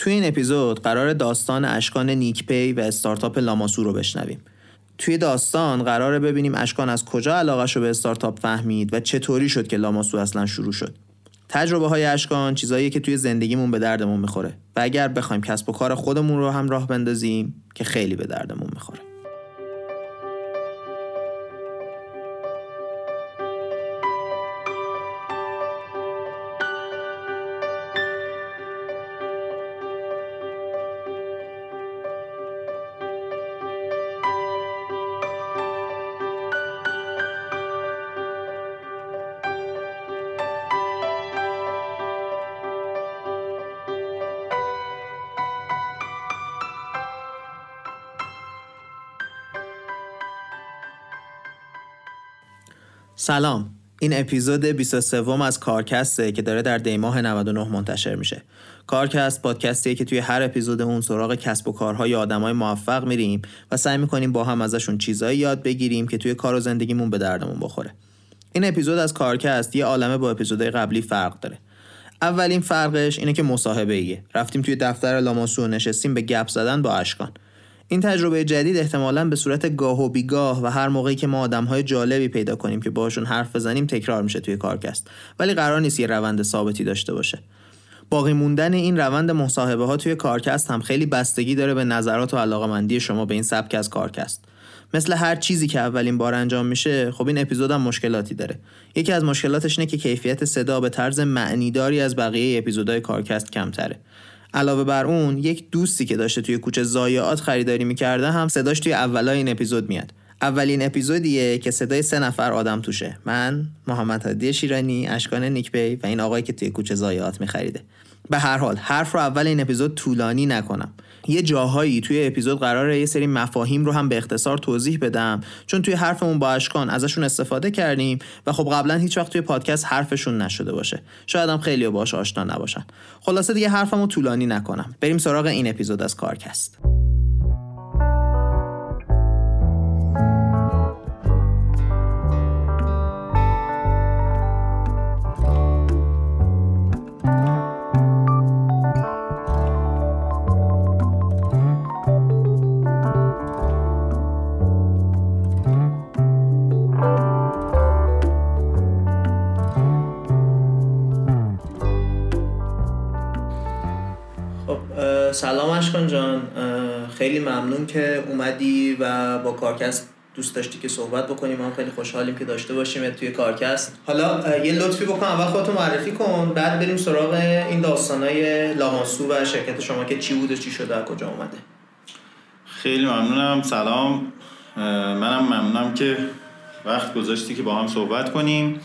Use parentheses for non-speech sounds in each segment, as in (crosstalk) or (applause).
توی این اپیزود قرار داستان اشکان نیکپی و استارتاپ لاماسو رو بشنویم. توی داستان قراره ببینیم اشکان از کجا علاقش رو به استارتاپ فهمید و چطوری شد که لاماسو اصلا شروع شد. تجربه های اشکان چیزایی که توی زندگیمون به دردمون می‌خوره و اگر بخوایم کسب و کار خودمون رو هم راه بندازیم که خیلی به دردمون می‌خوره. سلام. این اپیزود 23 از کارکسته که داره در دیماه 99 منتشر میشه. کارکست پادکستیه که توی هر اپیزود اون سراغ کسب و کارهای آدمای موفق میریم و سعی می‌کنیم با هم ازشون چیزایی یاد بگیریم که توی کار و زندگیمون به دردمون بخوره. این اپیزود از کارکست یه عالمه با اپیزودهای قبلی فرق داره. اولین فرقش اینه که مصاحبه ایه رفتیم توی دفتر لاماسو نشستیم به گپ زدن با اشکان. این تجربه جدید احتمالا به صورت گاه و بیگاه و هر موقعی که ما آدمهای جالبی پیدا کنیم که باشون حرف بزنیم تکرار میشه توی کارکست. ولی قرار نیست یه روند ثابتی داشته باشه. باقی موندن این روند مصاحبه ها توی کارکست هم خیلی بستگی داره به نظرات و علاقمندی شما به این سبک از کارکست. مثل هر چیزی که اولین بار انجام میشه خب این اپیزود هم مشکلاتی داره. یکی از مشکلاتش اینه که کیفیت صدا به طرز معنیداری از بقیه اپیزودهای کارکست کمتره. علاوه بر اون یک دوستی که داشته توی کوچه زایعات خریداری می‌کرده هم صداش توی اولای این اپیزود میاد. اولین اپیزودیه که صدای سه نفر آدم توشه. من محمد هادی شیرانی اشکان نیکبی و این آقایی که توی کوچه زایعات میخریده. به هر حال حرف رو اول این اپیزود طولانی نکنم. یه جاهایی توی اپیزود قراره یه سری مفاهیم رو هم به اختصار توضیح بدم چون توی حرفمون با اشکان ازشون استفاده کردیم و خب قبلا هیچ وقت توی پادکست حرفشون نشده باشه. شاید هم خیلی باش آشنا نباشن. خلاصه دیگه حرفمو طولانی نکنم. بریم سراغ این اپیزود از کارکست. سلام اشکان جان. خیلی ممنون که اومدی و با کارکست دوست داشتی که صحبت بکنیم. ما خیلی خوشحالیم که داشته باشیم توی کارکست. حالا یه لطفی بکن اول خودتو معرفی کن بعد بریم سراغ این داستانای لاماسو و شرکت شما که چی بود و چی شده کجا اومده. خیلی ممنونم سلام. منم ممنونم که وقت گذاشتی که با هم صحبت کنیم.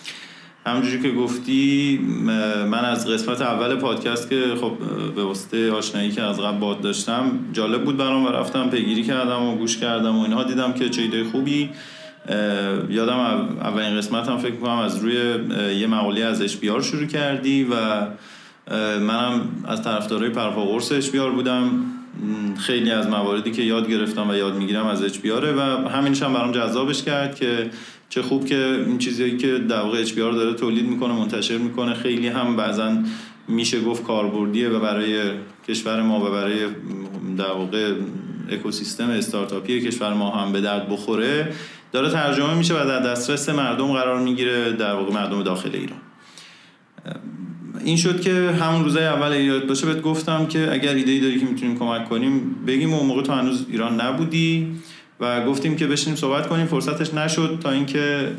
همونجوری که گفتی من از قسمت اول پادکست که خب به واسطه آشنایی که از قبل باد داشتم جالب بود برام و رفتم پیگیری کردم و گوش کردم و اینها دیدم که چه ایده خوبی. یادم اولین قسمت هم فکر کنم از روی یه مقاله از اشبیار شروع کردی و منم از طرفدارای پرپاقرص اشبیار بودم. خیلی از مواردی که یاد گرفتم و یاد می‌گیرم از اشبیاره و همینش هم برام جذابش کرد که چه خوب که این چیزی که در واقع اچ داره تولید می‌کنه منتشر می‌کنه. خیلی هم بعضا میشه گفت کاربردیه و برای کشور ما و برای در واقع اکوسیستم استارتاپی کشور ما هم به درد بخوره. داره ترجمه میشه و در دسترس مردم قرار می‌گیره در واقع مردم داخل ایران. این شد که همون روزای اول یاد باشه بهت گفتم که اگر ایده ای داری که می‌تونیم کمک کنیم بگیم اون موقع تو هنوز ایران نبودی. و گفتیم که بشینیم صحبت کنیم. فرصتش نشد تا اینکه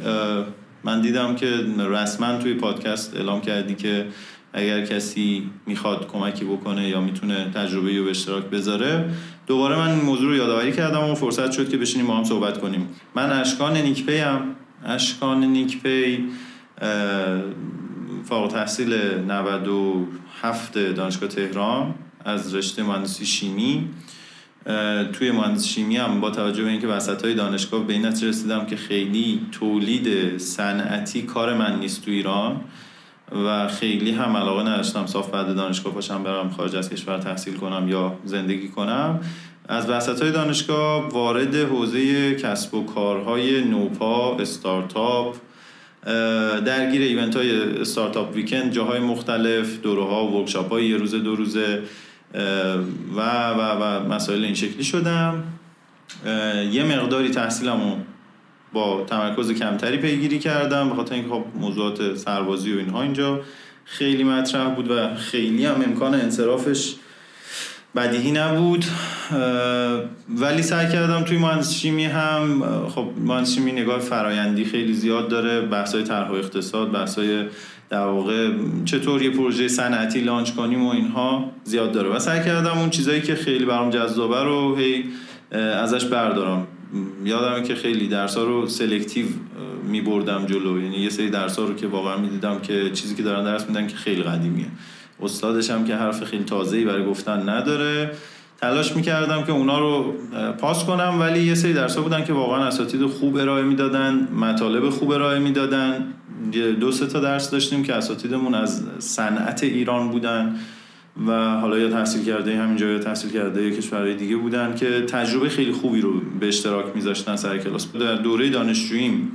من دیدم که رسما توی پادکست اعلام کردی که اگر کسی می‌خواد کمکی بکنه یا می‌تونه تجربه رو به اشتراک بذاره. دوباره من این موضوع رو یادآوری کردم و فرصت شد که بشینیم با هم صحبت کنیم. من اشکان نیکپی هم اشکان نیکپی فارغ تحصیل 97 دانشگاه تهران از رشته مهندسی شیمی. توی مهندس شیمی هم با توجه به اینکه وسط های دانشگاه به این رسیدم که خیلی تولید صنعتی کار من نیست تو ایران و خیلی هم علاقه نداشتم صاف بعد دانشگاه باشم برم خارج از کشور تحصیل کنم یا زندگی کنم. از وسط های دانشگاه وارد حوزه کسب و کارهای نوپا استارتاپ درگیر ایونت های استارتاپ ویکند جاهای مختلف دوره ها ورکشاپ های یه روزه دو روزه. و و و مسائل این شکلی شدم. یه مقداری تحصیلمو با تمرکز کمتری پیگیری کردم به خاطر اینکه خب موضوعات سربازی و اینها اینجا خیلی مطرح بود و خیلی هم امکان انصرافش بدیهی نبود. ولی سعی کردم توی مهندسی شیمی هم خب مهندسی شیمی نگاه فرایندی خیلی زیاد داره بحث‌های طرح و اقتصاد بحث‌های در واقع چطور یه پروژه صنعتی launch کنیم و اینها زیاد داره. و سعی کردم اون چیزایی که خیلی برام جذابه رو هی ازش بردارم. یادمه که خیلی درس ها رو selective می بردم جلو. یعنی یه سری درس ها رو که واقعا می دیدم که چیزی که دارن درس میدن که خیلی قدیمیه. استادش هم که حرف خیلی تازه‌ای برای گفتن نداره. تلاش می‌کردم که اونا رو پاس کنم ولی یه سری درس ها بودن که واقعا اساتید خوب ارائه می‌دادن مطالب خوب ارائه می‌دادن. دو سه تا درس داشتیم که اساتیدمون از صنعت ایران بودن و حالا یا تحصیل کرده همینجا یا تحصیل کرده کشورهای دیگه بودن که تجربه خیلی خوبی رو به اشتراک میذاشتن سر کلاس. در دوره دانشجوییم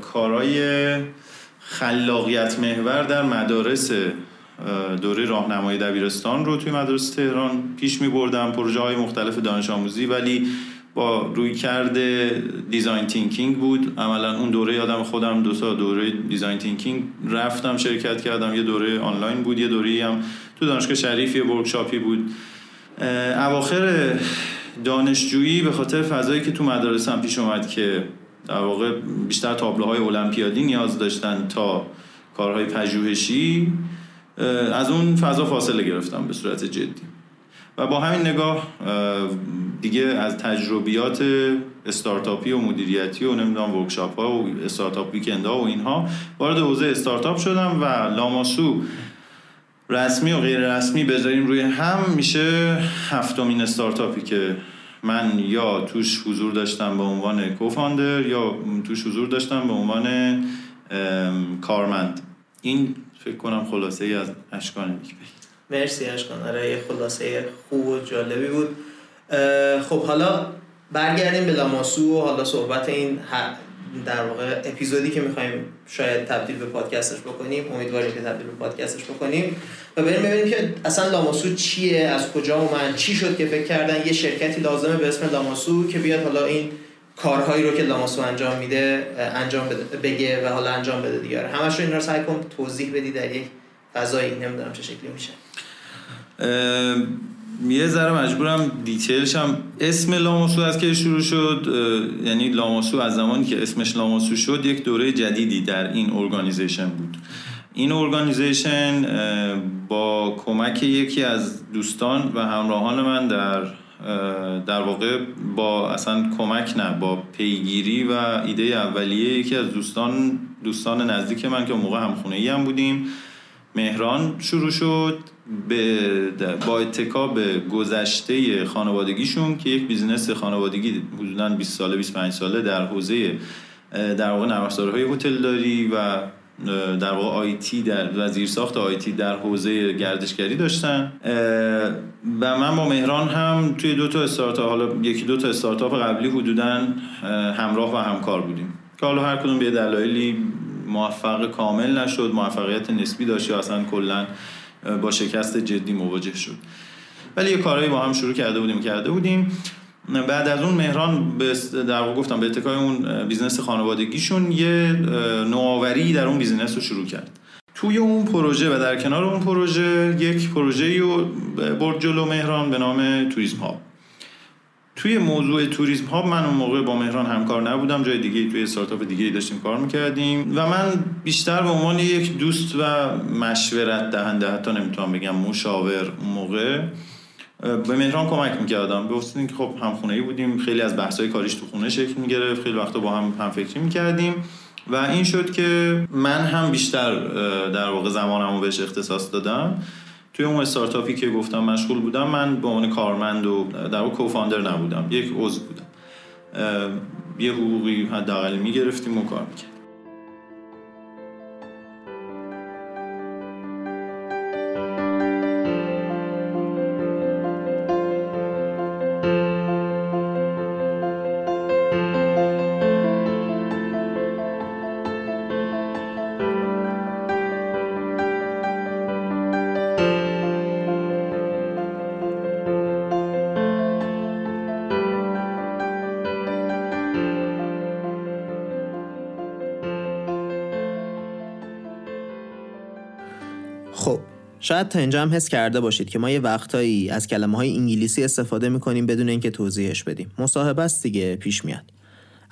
کارای خلاقیت محور در مدارس دوره راهنمای دبیرستان رو توی مدارس تهران پیش می بردم پروژه های مختلف دانش آموزی ولی با روی کرده design thinking بود. عملا اون دوره یادم خودم دو سال دوره design thinking رفتم شرکت کردم. یه دوره آنلاین بود یه دوره هم تو دانشگاه شریف یه workshop ی بود. اواخر دانشجویی به خاطر فضایی که تو مدارسم پیش اومد که در واقع بیشتر تابلوهای المپیادی نیاز داشتن تا کارهای پژوهشی از اون فضا فاصله گرفتم به صورت جدی. و با همین نگاه دیگه از تجربیات استارتاپی و مدیریتی و نمی‌دونم ورکشاپ ها و استارتاپ ویکند ها و اینها وارد حوزه استارتاپ شدم و لاماسو رسمی و غیر رسمی بذاریم روی هم. میشه هفتمین استارتاپی که من یا توش حضور داشتم به عنوان کوفاندر یا توش حضور داشتم به عنوان کارمند. این فکر کنم خلاصه ای از اشکان میگه مرسی اشکان. آره یه خلاصه خوب و جالبی بود. خب حالا برگردیم به لاماسو و حالا صحبت این در واقع اپیزودی که می‌خوایم شاید تبدیل به پادکستش بکنیم. امیدواریم که تبدیل به پادکستش بکنیم. و بریم ببینیم که اصلا لاماسو چیه از کجا اومد چی شد که فکر کردن. یه شرکتی لازمه به اسم لاماسو که بیاد حالا این کارهایی رو که لاماسو انجام میده انجام بده بگه و حالا انجام بده دیگه. همش رو این رو سعی کن توضیح بدی در یک فضایی. نمی‌دونم چه شکلی میشه. یه ذره مجبورم detail ش هم. اسم لاماسو از که شروع شد؟ یعنی لاماسو از زمانی که اسمش لاماسو شد یک دوره جدیدی در این organization بود. این organization با کمک یکی از دوستان و همراهان من در در واقع با اصلا کمک نه با پیگیری و ایده اولیه یکی از دوستان دوستان نزدیک من که موقع همخونه ای هم بودیم. مهران شروع شد به با اتکا به گذشته خانوادگیشون که یک business خانوادگی حدودا 20 ساله 25 ساله در حوزه در واقع نرم هتل داری و در واقع IT در و ساخت IT در حوزه گردشگری داشتن. و من با مهران هم توی دو تا استارتاپ حالا یکی دو تا استارتاپ قبلی حدودا همراه و همکار بودیم. که حالا هر کدوم به دلایلی موفق کامل نشد موفقیت نسبی داشت یا اصلا کلا با شکست جدی مواجه شد. ولی یه کارهایی با هم شروع کرده بودیم کرده بودیم. بعد از اون مهران به در گفتم به اتکای اون business خانوادگیشون یه نوآوری در اون business رو شروع کرد. توی اون پروژه و در کنار اون پروژه یک پروژه رو برد جلو مهران به نام Tourism Hub. توی موضوع توریسم هاب من اون موقع با مهران همکار نبودم جای دیگه توی استارتاپ دیگه داشتیم کار می‌کردیم و من بیشتر به عنوان یک دوست و مشورت دهنده حتی نمی‌تونم بگم مشاور اون موقع به مهران کمک می‌کردم. به واسطه که خب همخونه ای بودیم خیلی از بحث‌های کاریش تو خونه شکل می‌گرفت خیلی وقتا با هم هم فکری می‌کردیم و این شد که من هم بیشتر در واقع زمانمو بهش اختصاص دادم. توی اون استارتاپی که گفتم مشغول بودم من به عنوان کارمند و در کوفاندر نبودم یک عضو بودم. یه حقوقی حداقل می‌گرفتیم و کار می‌کردیم. شاید تا اینجا هم حس کرده باشید که ما یه وقتایی از کلمه های انگلیسی استفاده می‌کنیم بدون اینکه توضیحش بدیم. مصاحبه است دیگه پیش میاد.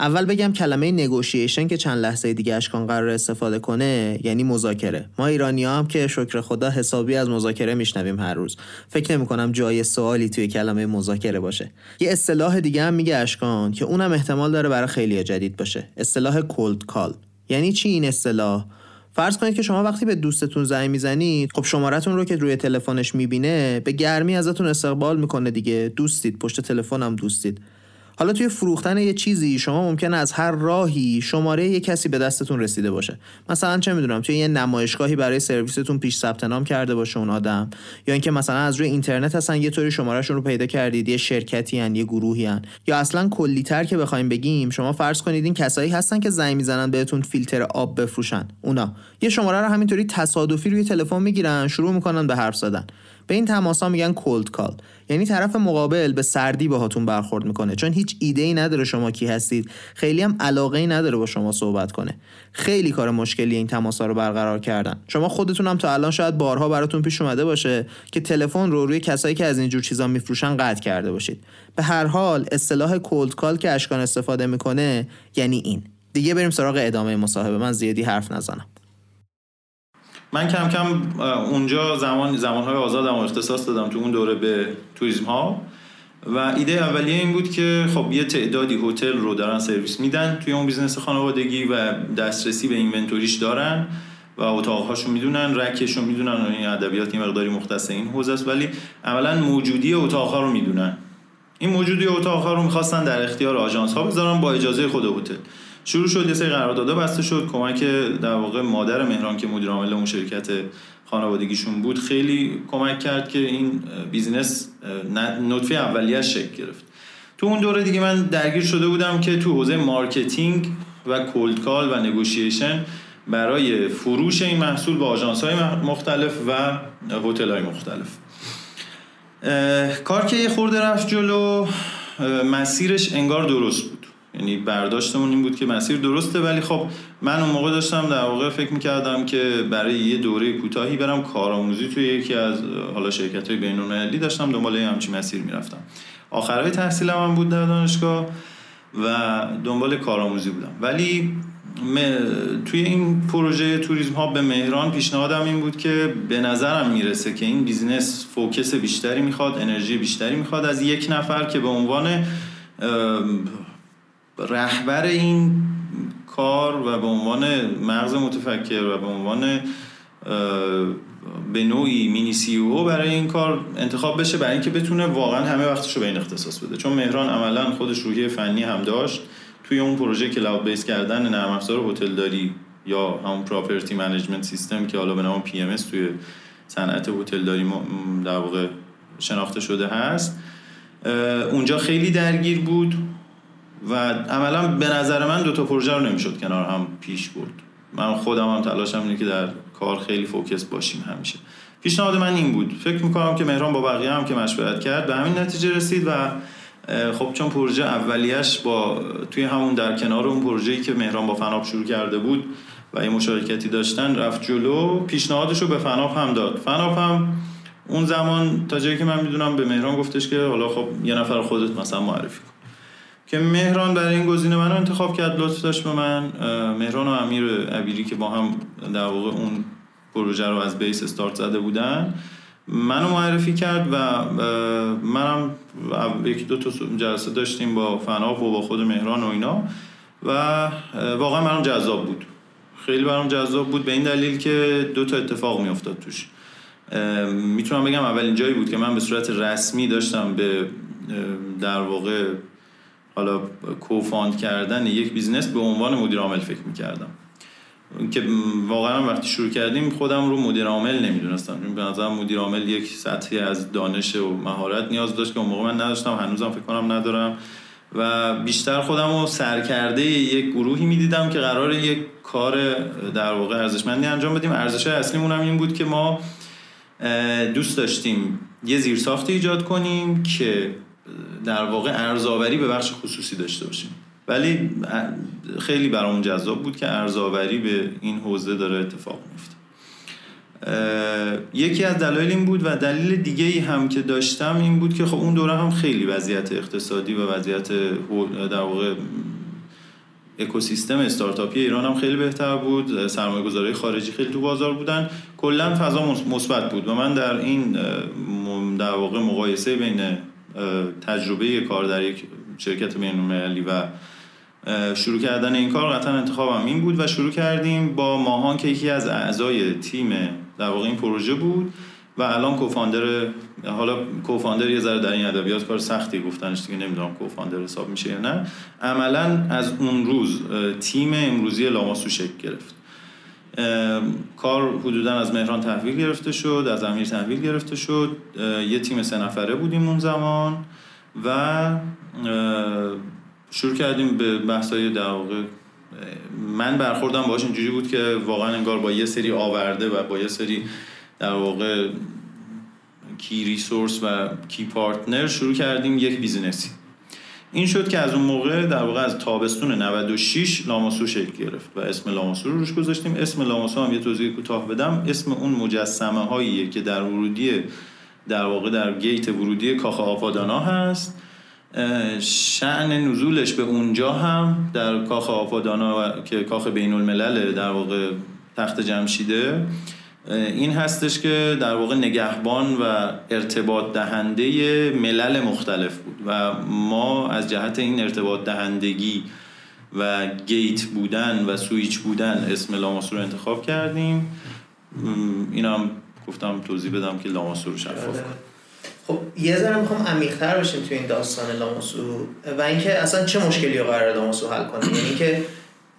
اول بگم کلمه نگوشیشن که چند لحظه دیگه اشکان قرار استفاده کنه یعنی مذاکره. ما ایرانی هم که شکر خدا حسابی از مذاکره میشنویم هر روز. فکر نمی کنم جای سوالی توی کلمه مذاکره باشه. یه اصطلاح دیگه هم میگه اشکان که اونم احتمال داره برای خیلی جدید باشه. اصطلاح کولد کال یعنی چی این اصطلاح؟ فرض کنید که شما وقتی به دوستتون زنگ می‌زنید خب شمارتون رو که روی تلفنش می‌بینه به گرمی ازتون استقبال می‌کنه دیگه. دوستید پشت تلفنم دوستید. حالا توی فروختن یه چیزی شما ممکنه از هر راهی شماره یه کسی به دستتون رسیده باشه. مثلا چه می‌دونم توی یه نمایشگاهی برای سرویستون پیش ثبت نام کرده باشه اون آدم. یا اینکه مثلا از روی اینترنت هستن یه طوری شمارهشون رو پیدا کردید یه شرکتی هن یه گروهی هن. یا اصلا کلیتر که بخوایم بگیم شما فرض کنید این کسایی هستن که زنگ می‌زنن بهتون فیلتر آب بفروشن. اونا. یه شماره رو همینطوری تصادفی روی تلفن می‌گیرن شروع می‌کنن به حرف زدن. به این تماس ها میگن کولد کال یعنی طرف مقابل به سردی باهاتون برخورد می‌کنه. چون هیچ ایده ای نداره شما کی هستید. خیلی هم علاقه ای نداره با شما صحبت کنه. خیلی کار مشکلی این تماس ها رو برقرار کردن. شما خودتون هم تا الان شاید بارها براتون پیش اومده باشه که تلفن رو روی کسایی که از اینجور چیزا میفروشن قطع کرده باشید. به هر حال اصطلاح کولد کال که اشکان استفاده می‌کنه یعنی این. دیگه بریم سراغ ادامه مصاحبه. من زیادی حرف نزنم. من کم کم اونجا زمان زمانهای آزادم اختصاص دادم تو اون دوره به توریسم ها و ایده اولیه این بود که خب یه تعدادی هتل رو دارن سرویس میدن توی اون business خانوادگی و دسترسی به inventory ش دارن و اتاقهاشو می‌دونن rack شو می‌دونن این ادبیات این مقداری مختص این حوزه است. ولی عملا موجودی اتاقها رو می‌دونن. این موجودی اتاقها رو می‌خواستن در اختیار آژانس ها بذارن با اجازه خود هتل. شروع شد یه سری قراردادها بسته شد. کمک در واقع مادر مهران که مدیر عامل اون شرکت خانوادگیشون بود خیلی کمک کرد که این business نطفه اولیش شکل گرفت. تو اون دوره دیگه من درگیر شده بودم که تو حوزه marketing و cold call و negotiation برای فروش این محصول با آژانس های مختلف و هتل های مختلف کار که یه خورده رفت جلو مسیرش انگار درست بود. یعنی برداشتمون این بود که مسیر درسته ولی خب من اون موقع داشتم در واقع فکر می‌کردم که برای یه دوره کوتاهی برم کارآموزی توی یکی از حالا شرکت های بین داشتم دنبال همچین مسیر می‌رفتم. آخرهای تحصیلم هم بود در دانشگاه و دنبال کارآموزی بودم. ولی توی این پروژه توریسم ها به مهران پیشنهادم این بود که به نظرم می‌رسه که این business focus بیشتری می‌خواد انرژی بیشتری می‌خواد از یک نفر که به عنوان رهبر این کار و به عنوان مغز متفکر و به عنوان به نوعی mini CEO برای این کار انتخاب بشه برای اینکه بتونه واقعا همه وقتش رو به این اختصاص بده. چون مهران عملا خودش روحیه فنی هم داشت. توی اون پروژه cloud base کردن نرم افزار هتل داری یا همون property management system که حالا به نام PMS توی صنعت هتل داری در واقع شناخته شده هست اونجا خیلی درگیر بود. و عملا به نظر من دو تا پروژه رو نمی‌شد کنار هم پیش برد. من خودم هم تلاشم اینه که در کار خیلی focus باشیم همیشه. پیشنهاد من این بود. فکر می‌کنم که مهران با بقیه هم که مشورت کرد به همین نتیجه رسید و خب چون پروژه اولیش با توی همون در کنار اون پروژه‌ای که مهران با فناب شروع کرده بود و یه مشارکتی داشتن رفت جلو. پیشنهادش رو به فناب هم داد. فناب هم اون زمان تا جایی که من می‌دونم به مهران گفتش که حالا خب یه نفر خودت مثلا معرفی که مهران برای این گزینه منو انتخاب کرد لطف داشت به من. مهران و امیر عبیری که با هم در واقع اون پروژه رو از بیس استارت زده بودن منو معرفی کرد و منم یکی دو تا جلسه داشتیم با فناف و با خود مهران و اینا و واقعا برام جذاب بود. خیلی برام جذاب بود به این دلیل که دو تا اتفاق میافتاد توش. می‌تونم بگم اولین جایی بود که من به صورت رسمی داشتم به در واقع حالا co-found کردن یک business به عنوان مدیر عامل فکر می‌کردم. که واقعا وقتی شروع کردیم خودم رو مدیر عامل نمی‌دونستم. به نظر مدیر عامل یک سطحی از دانش و مهارت نیاز داشت که اون موقع من نداشتم. هنوزم فکر کنم ندارم. و بیشتر خودم رو سرکرده یک گروهی می‌دیدم که قرار یک کار در واقع ارزشمندی انجام بدیم. ارزش اصلیمون هم این بود که ما دوست داشتیم یه زیرساختی ایجاد کنیم که در واقع ارزاوری به بخش خصوصی داشته باشیم. ولی خیلی برامون جذاب بود که ارزاوری به این حوزه داره اتفاق میفته یکی از دلایل این بود و دلیل دیگه ای هم که داشتم این بود که خب اون دوره هم خیلی وضعیت اقتصادی و وضعیت در واقع اکوسیستم استارتاپی ایران هم خیلی بهتر بود. سرمایه گذاری خارجی خیلی تو بازار بودن. کلا فضا مثبت بود و من در این در واقع مقایسه بین تجربه کار در یک شرکت بین‌المللی و شروع کردن این کار قطعا انتخابم این بود و شروع کردیم با ماهان که یکی از اعضای تیم در واقع این پروژه بود و الان کوفاندر حالا کوفاندر یه ذره در این ادبیات کار سختی گفتنش دیگه نمی‌دونم کوفاندر حساب میشه یا نه. عملا از اون روز تیم امروزی لاماسو شکل گرفت. کار حدودا از مهران تحویل گرفته شد از امیر تحویل گرفته شد. یه تیم سه نفره بودیم اون زمان و شروع کردیم به بحثای در واقع من برخوردم باش اینجوری بود که واقعا انگار با یه سری آورده و با یه سری در واقع key resource و key partner شروع کردیم یک business ی. این شد که از اون موقع در واقع از تابستون 96 لاماسو شکل گرفت و اسم لاماسو رو روش گذاشتیم. اسم لاماسو هم یه توضیح کوتاه بدم. اسم اون مجسمه هاییه که در ورودی در واقع در گیت ورودی کاخ آپادانا هست. شعن نزولش به اونجا هم در کاخ آپادانا که کاخ بین الملل در واقع تخت جمشیده. این هستش که در واقع نگهبان و ارتباط دهنده ملل مختلف بود و ما از جهت این ارتباط دهندگی و گیت بودن و سویچ بودن اسم لاماسو رو انتخاب کردیم. اینم گفتم توضیح بدم که لاماسو رو شفاف بله. کنم خب یه ذره می‌خوام عمیق‌تر بشیم تو این داستان لاماسو و اینکه اصلا چه مشکلی رو قرار لاماسو حل کنه؟ یعنی که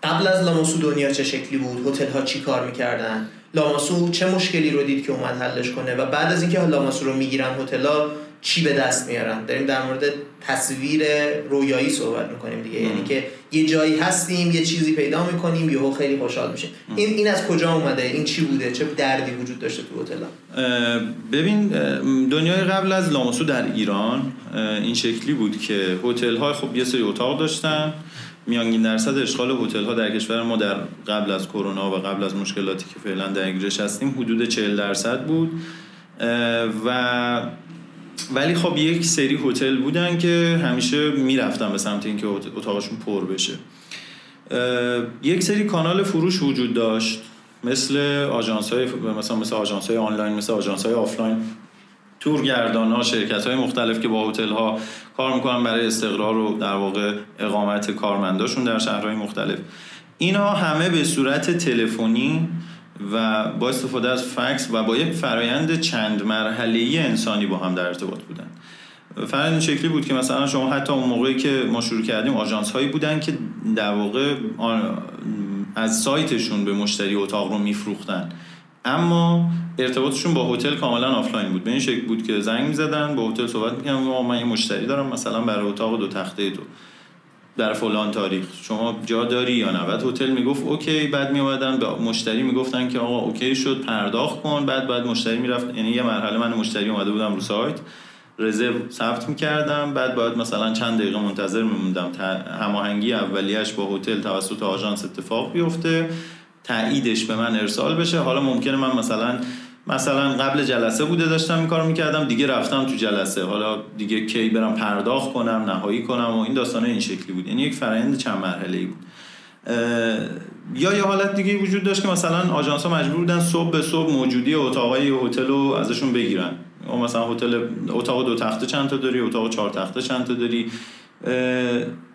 قبل از لاماسو دنیا چه شکلی بود؟ هتل ها چی کار می‌کردن؟ لاماسو چه مشکلی رو دید که اومد حلش کنه و بعد از اینکه لاماسو رو می‌گیرن هتل‌ها چی به دست میارن؟ داریم در مورد تصویر رویایی صحبت می‌کنیم دیگه. یعنی که یه جایی هستیم یه چیزی پیدا می‌کنیم یهو خیلی خوشحال میشه این این از کجا اومده؟ این چی بوده؟ چه دردی وجود داشته تو هتل ببین دنیای قبل از لاماسو در ایران این شکلی بود که هتل های خب یه سری اتاق داشتن. میانگین درصد اشغال هتل ها در کشور ما در قبل از کرونا و قبل از مشکلاتی که فعلا درگیرش هستیم حدود 40 درصد بود. و ولی خب یک سری هتل بودن که همیشه می‌رفتن به سمت اینکه اتاقشون پر بشه. یک سری کانال فروش وجود داشت مثل آژانس های مثلا مثل آژانس های آنلاین مثل آژانس های آفلاین. تورگردان ها شرکت های مختلف که با هتل ها کار می‌کنن برای استقرار و در واقع اقامت کارمنداشون در شهرهای مختلف. اینا همه به صورت تلفنی و با استفاده از فکس و با یک فرایند چند مرحله انسانی با هم در ارتباط بودن. فرایند شکلی بود که مثلا شما حتی اون موقعی که ما شروع کردیم آژانس هایی بودن که در واقع از سایتشون به مشتری اتاق رو میفروختن. اما ارتباطشون با هتل کاملا آفلاین بود. به این شکل بود که زنگ می‌زدن با هتل صحبت می‌کردن من یه مشتری دارم مثلا برای اتاق دو تخته تو در فلان تاریخ. شما جا داری یا نه؟ بعد هتل می‌گفت okay. بعد میومدن به مشتری می‌گفتن که آقا okay شد پرداخت کن. بعد بعد مشتری می‌رفت. یعنی یه مرحله من مشتری اومده بودم رو سایت رزرو ثبت می‌کردم. بعد باید مثلا چند دقیقه منتظر میموندم. هماهنگی اولیش با هتل توسط آژانس اتفاق بیفته. تاییدش به من ارسال بشه. حالا ممکنه من مثلا مثلا قبل جلسه بوده داشتم این کارو می‌کردم دیگه رفتم تو جلسه. حالا دیگه کی برم پرداخت کنم نهایی کنم و این داستانه این شکلی بود. یعنی یک فرآیند چند مرحله ای بود یا یه حالت دیگه وجود داشت که مثلا آژانس ها مجبور بودن صبح به صبح موجودی اتاقای هتل رو ازشون بگیرن. او مثلا هتل اتاق دو تخته چند تا داری اتاق چهار تخته چند تا داری.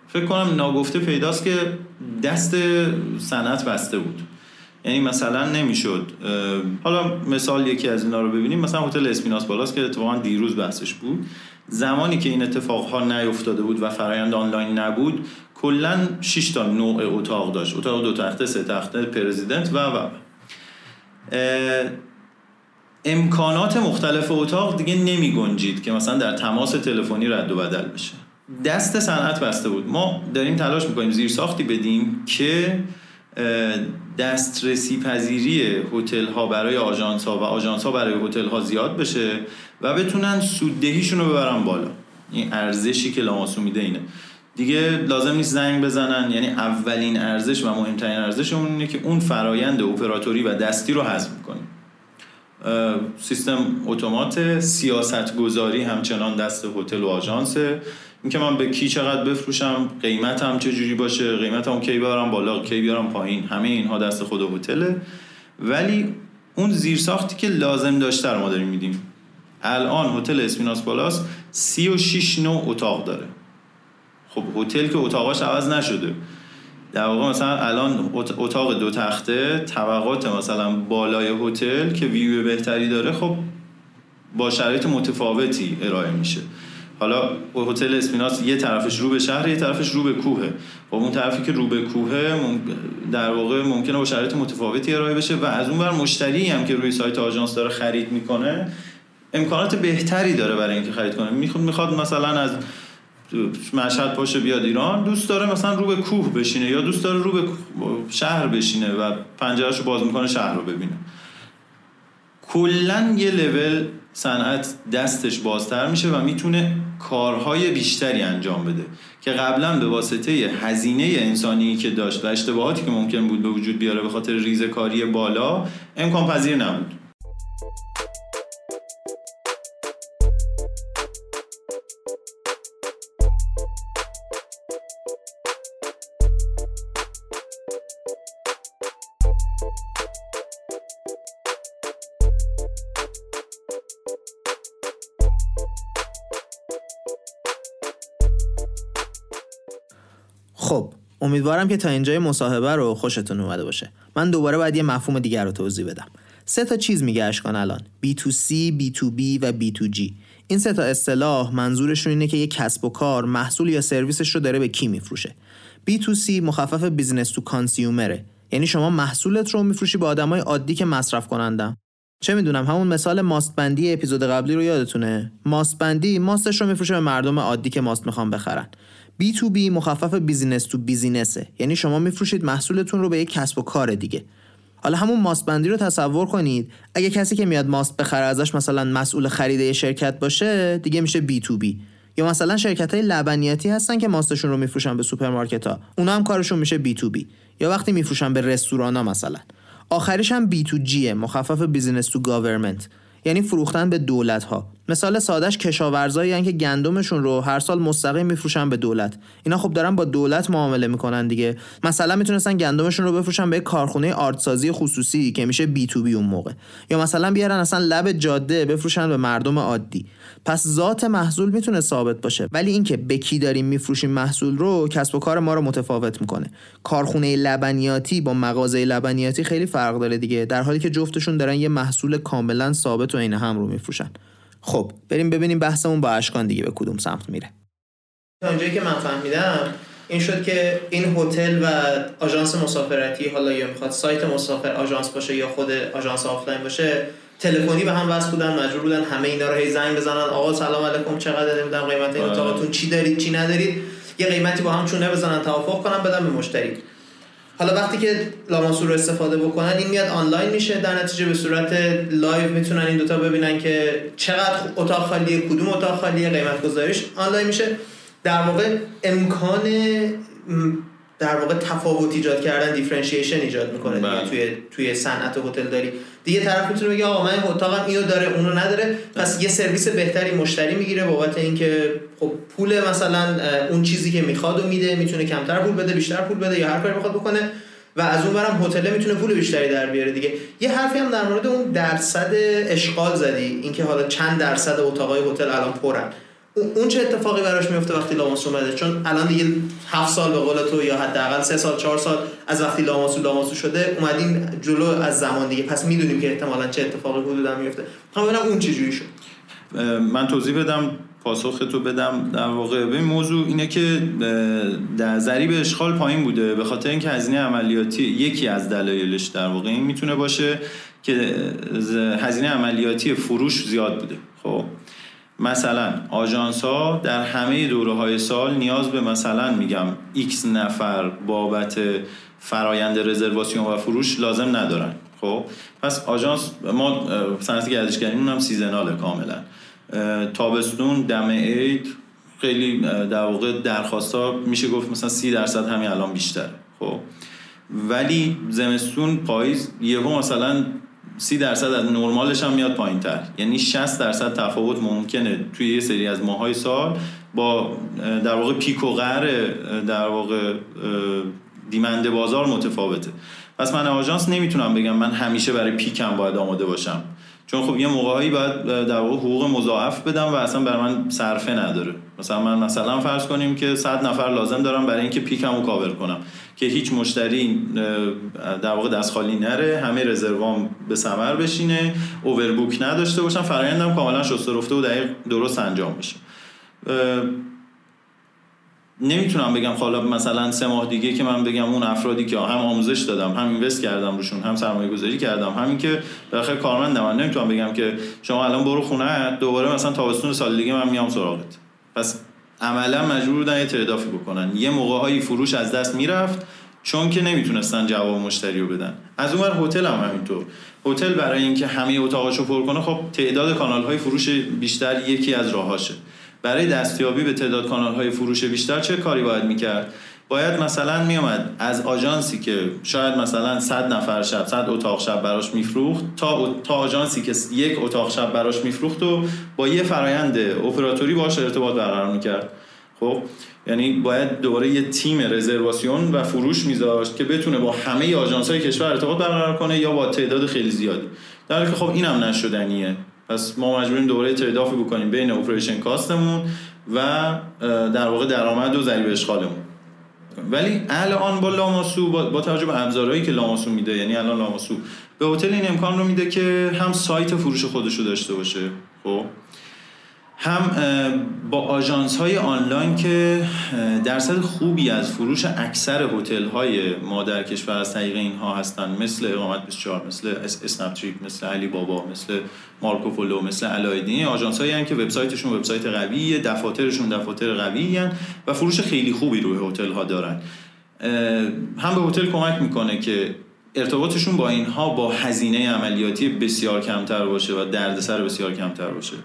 فکر کنم ناگفته پیداست که دست صنعت بسته بود. یعنی مثلا نمی‌شد. حالا مثال یکی از اینا رو ببینیم. مثلا هتل اسپیناس بالاست که اتفاقا دیروز بحثش بود. زمانی که این اتفاقها نیفتاده بود و فرایند آنلاین نبود کلا 6 تا نوع اتاق داشت. اتاق دو تخته سه تخته پرزیدنت و و امکانات مختلف اتاق دیگه نمی گنجید که مثلا در تماس تلفنی رد و بدل بشه. دست صنعت بسته بود. ما داریم تلاش می‌کنیم زیر ساختی بدیم که دسترسی پذیری هتل ها برای آژانس ها و آژانس ها برای هتل ها زیاد بشه و بتونن سوددهیشون رو ببرن بالا. این ارزشی که لاماسو میده اینه. دیگه لازم نیست زنگ بزنن یعنی اولین ارزش و مهمترین ارزش اون اینه که اون فرایند اپراتوری و دستی رو حذف می‌کنیم سیستم اتومات سیاست گذاری همچنان دست هتل و آژانسه. اینکه من به کی چقدر بفروشم قیمتم چه جوری باشه قیمتم کی بیارم بالا کی بیارم پایین همه اینها دست خود هتله ولی اون زیرساختی که لازم داشته رو ما داریم میدیم. الان هتل اسپیناس پالاس 36 نوع اتاق داره. خب هتل که اتاقاش عوض نشده. در واقع مثلا الان اتاق دو تخته طبقات مثلا بالای هتل که ویو بهتری داره خب با شرایط متفاوتی ارائه میشه. حالا هتل اسپیناس یه طرفش رو به شهر یه طرفش رو به کوهه. خب اون طرفی که رو به کوهه در واقع ممکنه با شرایط متفاوتی ارائه بشه و از اون بر مشتری هم که روی سایت آژانس داره خرید می‌کنه امکانات بهتری داره برای اینکه خرید کنه. می‌خواد مثلا از مشهد پاشه بیاد ایران دوست داره مثلا رو به کوه بشینه یا دوست داره رو به شهر بشینه و پنجرهشو باز می‌کنه شهر رو ببینه. کلا یه لول صنعت دستش بازتر میشه و می‌تونه کارهای بیشتری انجام بده که قبلا به واسطه هزینه انسانی که داشت و اشتباهاتی که ممکن بود به وجود بیاره به خاطر ریزکاری بالا امکان پذیر نبود. امیدوارم که تا اینجای مصاحبه رو خوشتون اومده باشه. من دوباره باید یه مفهوم دیگر رو توضیح بدم. سه تا چیز میگه اشکان الان. B2C, B2B و B2G این سه تا اصطلاح منظورشون اینه که یه کسب و کار محصول یا سرویسش رو داره به کی میفروشه. B2C مخفف business to consumer ه. یعنی شما محصولت رو میفروشی به آدمای عادی که مصرف کنندم چه می‌دونم همون مثال ماستبندی اپیزود قبلی رو یادتونه؟ ماستبندی ماستش رو میفروشه به مردم عادی که ماست می‌خوان بخرن. B2B مخفف business to business ه. یعنی شما میفروشید محصولتون رو به یک کسب و کار دیگه. حالا همون ماست بندی رو تصور کنید. اگه کسی که میاد ماست بخره ازش مثلا مسئول خرید شرکت باشه دیگه میشه B2B یا مثلا شرکت های لبنیاتی هستن که ماستشون رو میفروشن به سوپرمارکت ها اونا هم کارشون میشه B2B یا وقتی میفروشن به رستوران ها مثلا. آخرش هم B2G مخفف business to government. یعنی فروختن به دولت ها مثال سادهش کشاورزایی که گندمشون رو هر سال مستقیم میفروشن به دولت. اینا خب دارن با دولت معامله می‌کنن دیگه. مثلا می‌تونستن گندمشون رو بفروشن به کارخونه آرتسازی خصوصی که میشه بی تو بی اون موقع. یا مثلا بیارن اصلا لب جاده بفروشن به مردم عادی. پس ذات محصول می‌تونه ثابت باشه. ولی اینکه به کی داریم میفروشیم محصول رو کسب و کار ما رو متفاوت می‌کنه. کارخونه لبنیاتی با مغازه لبنیاتی خیلی فرق داره دیگه. در حالی که جفتشون دارن یه محصول کاملا ثابت و عین هم رو میفروشن. خب بریم ببینیم بحثمون با اشکان دیگه به کدوم سمت میره. تا اونجایی که من فهمیدم این شد که این هتل و آژانس مسافرتی حالا یا می‌خواد سایت مسافر آژانس باشه یا خود آژانس آفلاین باشه تلفنی به هم وصل بودن مجبور بودن همه اینا رو هی زنگ بزنن آقا سلام علیکم چقدر نمی‌دونم قیمت این اتاقتون چی دارید چی ندارید؟ یه قیمتی با هم چونه بزنن توافق کنن بدن به مشتری. حالا وقتی که لاماسو رو استفاده بکنن این میاد آنلاین میشه. در نتیجه به صورت live می‌تونن این دوتا ببینن که چقدر اتاق خالیه کدوم اتاق خالیه قیمت گذاریش آنلاین میشه. در واقع امکان در واقع تفاوت ایجاد کردن differentiation ایجاد می‌کنه بله. توی توی صنعت هتل داری. دیگه طرف می‌تونه بگه آقا من اتاقم اینو داره اونو نداره. پس یه سرویس بهتری مشتری می‌گیره بابت اینکه خب پول مثلا اون چیزی که می‌خواد و میده می‌تونه کمتر پول بده بیشتر پول بده یا هر کاری بخواد بکنه و از اون برم هتل می‌تونه پول بیشتری در بیاره دیگه. یه حرفی هم در مورد اون درصد اشغال زدی اینکه حالا چند درصد اتاقای هتل الان پرن. اون چه اتفاقی براش میفته وقتی لاماسو اومده؟ چون الان دیگه هفت سال به قول تو یا حداقل سه سال چهار سال از وقتی لاماسو لاماسو شده اومدیم جلو از زمان دیگه. پس می‌دونیم که احتمالا چه اتفاقی حدودا میفته می‌خوام ببینم اون چه جوری شد. من توضیح بدم پاسخ تو بدم. در واقع به موضوع اینه که در ضریب اشغال پایین بوده. به خاطر اینکه هزینه عملیاتی یکی از دلایلش در واقع این می‌تونه باشه که هزینه عملیاتی فروش زیاد بوده. خب؟ مثلا آژانس ها در همه دوره های سال نیاز به مثلا میگم x نفر بابت فرایند رزرواسیون و فروش لازم ندارن. خب؟ پس آژانس ما صنعت گردشگری هم سیزناله کاملا. تابستون دم عید خیلی در واقع درخواست ها میشه گفت مثلا سی درصد همین الان بیشتر خب؟ ولی زمستون پاییز یهو مثلا سی درصد از نرمالش هم میاد پایین تر یعنی 60 درصد تفاوت ممکنه توی یه سری از ماهای سال با در واقع پیک و غر در واقع دیمنده بازار متفاوته. پس من آژانس نمی‌تونم بگم من همیشه برای پیکم باید آماده باشم. چون خب یه موقعی باید در واقع حقوق مضاعف بدم و اصلا برای من صرفه نداره. مثلا من مثلا فرض کنیم که 100 نفر لازم دارم برای اینکه پیکمو کاور کنم. که هیچ مشتری در واقع دست خالی نره همه رزروام به ثمر بشینه اووربوک نداشته باشم فرایندم کاملا شسته رفته و دقیق درست انجام بشه. نمی‌تونم بگم حالا مثلا سه ماه دیگه که من بگم اون افرادی که هم آموزش دادم هم اینوست کردم روشون هم سرمایه گذاری کردم همین که بالاخره کارمندم. من نمی‌تونم بگم که شما الان برو خونه دوباره مثلا تابستون سال دیگه من میام سراغت. پس عملا مجبور بودن یه تردافی بکنن. یه موقع فروش از دست می‌رفت چون که نمی‌تونستن جواب مشتری رو بدن. از اون هتل هم همینطور. هتل برای اینکه همه اتاقاشو پر کنه خب تعداد کانال های فروش بیشتر یکی از راهاشه برای دستیابی به تعداد کانال های فروش بیشتر چه کاری باید می‌کرد؟ باید مثلا میومد از آژانسی که شاید مثلا 100 نفر شب 100 اتاق شب براش میفروخت تا تا آژانسی که یک اتاق شب براش میفروخت و با یه فرایند اپراتوری باش ارتباط برقرار می‌کرد. خب یعنی باید دوباره یه تیم رزرواسیون و فروش میذاشت که بتونه با همه آژانس های کشور ارتباط برقرار کنه یا با تعداد خیلی زیادی در که خب اینم نشدنیه. پس ما مجبوریم دوباره تردافی بکنیم بین اپریشن کاستمون و در واقع درآمد و ضریب اشغالمون. ولی الان با لاماسو با, توجه به ابزارهایی که لاماسو میده یعنی الان لاماسو به هتل این امکان رو میده که هم سایت فروش خودش رو داشته باشه خب؟ هم با آژانس های آنلاین که درصد خوبی از فروش اکثر هتل های ما در کشور از طریق اینها هستن. مثل اقامت 24 مثل اسنپ تریپ مثل علی بابا مثل مارکو پولو مثل علایدین آژانس هایی که وبسایتشون وبسایت قویه دفاترشون دفاتر قوی و فروش خیلی خوبی روی هتل ها دارن هم به هتل کمک می‌کنه که ارتباطشون با اینها با هزینه عملیاتی بسیار کمتر باشه و دردسر بسیار کمتر باشه.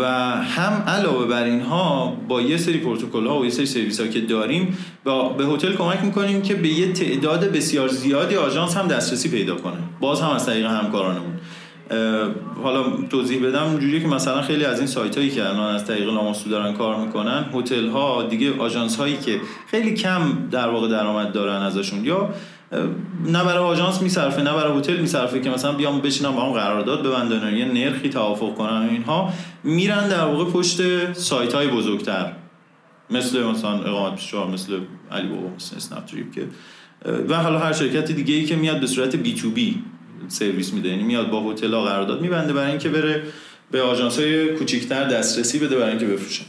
و هم علاوه بر اینها با یه سری پروتکل ها و یه سری سرویس ها که داریم با به هتل کمک می‌کنیم که به یه تعداد بسیار زیادی آژانس هم دسترسی پیدا کنه. باز هم از طریق همکارانمون. حالا توضیح بدم. جوری که مثلا خیلی از این سایت هایی که الان از طریق لاماسو دارن کار می‌کنن هتل ها دیگه آژانس هایی که خیلی کم در واقع درآمد دارن ازشون یا نه برای آژانس میصرفه نه برای هتل میصرفه که مثلا بیام بشینم با هم قرارداد ببندن یه نرخی توافق کنن اینها. میرن در واقع پشت سایت های بزرگتر. مثل مثلا اقامت 24 مثل علی بابا مثل اسنپ تریپ که و حالا هر شرکت دیگه ای که میاد به صورت بی تو بی سرویس میده. یعنی میاد با هتل ها قرارداد میبنده برای اینکه بره به آژانس های کوچیکتر دسترسی بده برای اینکه بفروشن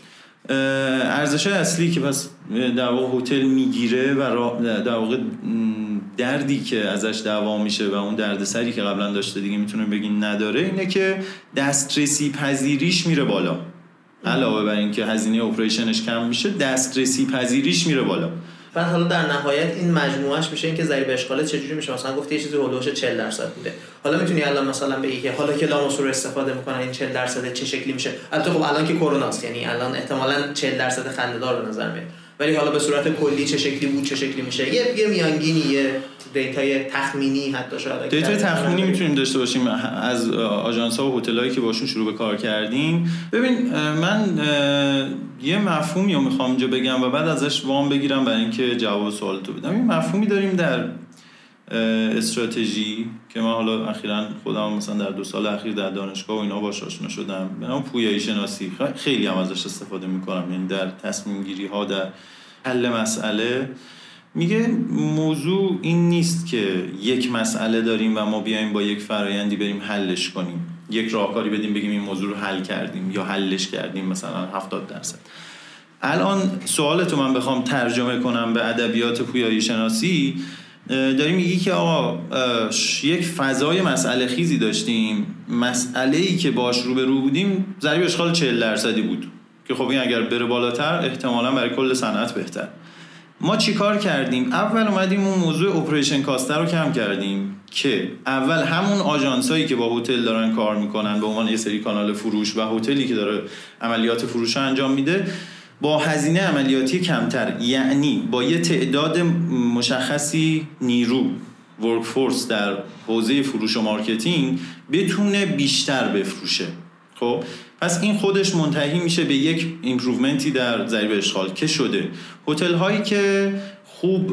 ارزش اصلی که پس در واقع هتل می‌گیره و در واقع دردی که ازش دعوا میشه و اون دردسری که قبلا داشته دیگه می‌تونه بگین نداره اینه که دسترسی پذیریش میره بالا. علاوه بر اینکه هزینه اپریشنش کم میشه دسترسی پذیریش میره بالا. بعد حالا در نهایت این مجموعش میشه اینکه ضریب اشغال چجوری میشه؟ مثلا گفتی یه چیزی هولوش 40 درصد بوده. حالا می‌تونی الان مثلا بگی که حالا که لاموس رو استفاده می‌کنن این 40 درصد چه شکلی میشه؟ البته خب الان که کرونا یعنی الان احتمالاً 40 درصد خنده‌دار به نظر میاد. ولی حالا به صورت کلی چه شکلی بود چه شکلی میشه؟ یه یه میانگینی یه دیتای تخمینی حتی شاید دیتای تخمینی می‌تونیم داشته باشیم. از آژانس ها و هتلایی که باشون شروع به کار کردیم. ببین من یه مفهومی رو می‌خوام اینجا بگم و بعد ازش وام بگیرم برای اینکه جواب سوال تو بدم. این مفهومی داریم در استراتژی که من حالا اخیرا خودم مثلا در دو سال اخیر در دانشگاه و اینا باش آشنا شدم. به نام پویایی شناسی. خیلی هم ازش استفاده می‌کنم. یعنی در تصمیم گیری ها در حل مسئله. میگه موضوع این نیست که یک مسئله داریم و ما بیایم با یک فرایندی بریم حلش کنیم. یک راهکاری بدیم بگیم این موضوع رو حل کردیم یا حلش کردیم مثلا 70 درصد. الان سوالتو من بخوام ترجمه کنم به ادبیات پویایی شناسی. داریم میگی که آقا یک فضای مسئله خیزی داشتیم. مسئله ای که باش رو به رو بودیم ضریب اشغال 40 درصدی بود. که خب این اگر بره بالاتر احتمالا برای کل صنعت بهتر. ما چیکار کردیم؟ اول اومدیم اون موضوع operation cost رو کم کردیم که اول همون آژانسایی که با هتل دارن کار می‌کنن به عنوان یه سری کانال فروش و هتلی که داره عملیات فروش انجام میده با هزینه عملیاتی کمتر. یعنی با یه تعداد مشخصی نیرو workforce در حوزه فروش و مارکتینگ بتونه بیشتر بفروشه. خب؟ پس این خودش منتهی میشه به یک improvement ی در ضریب اشغال که شده. هتل هایی که خوب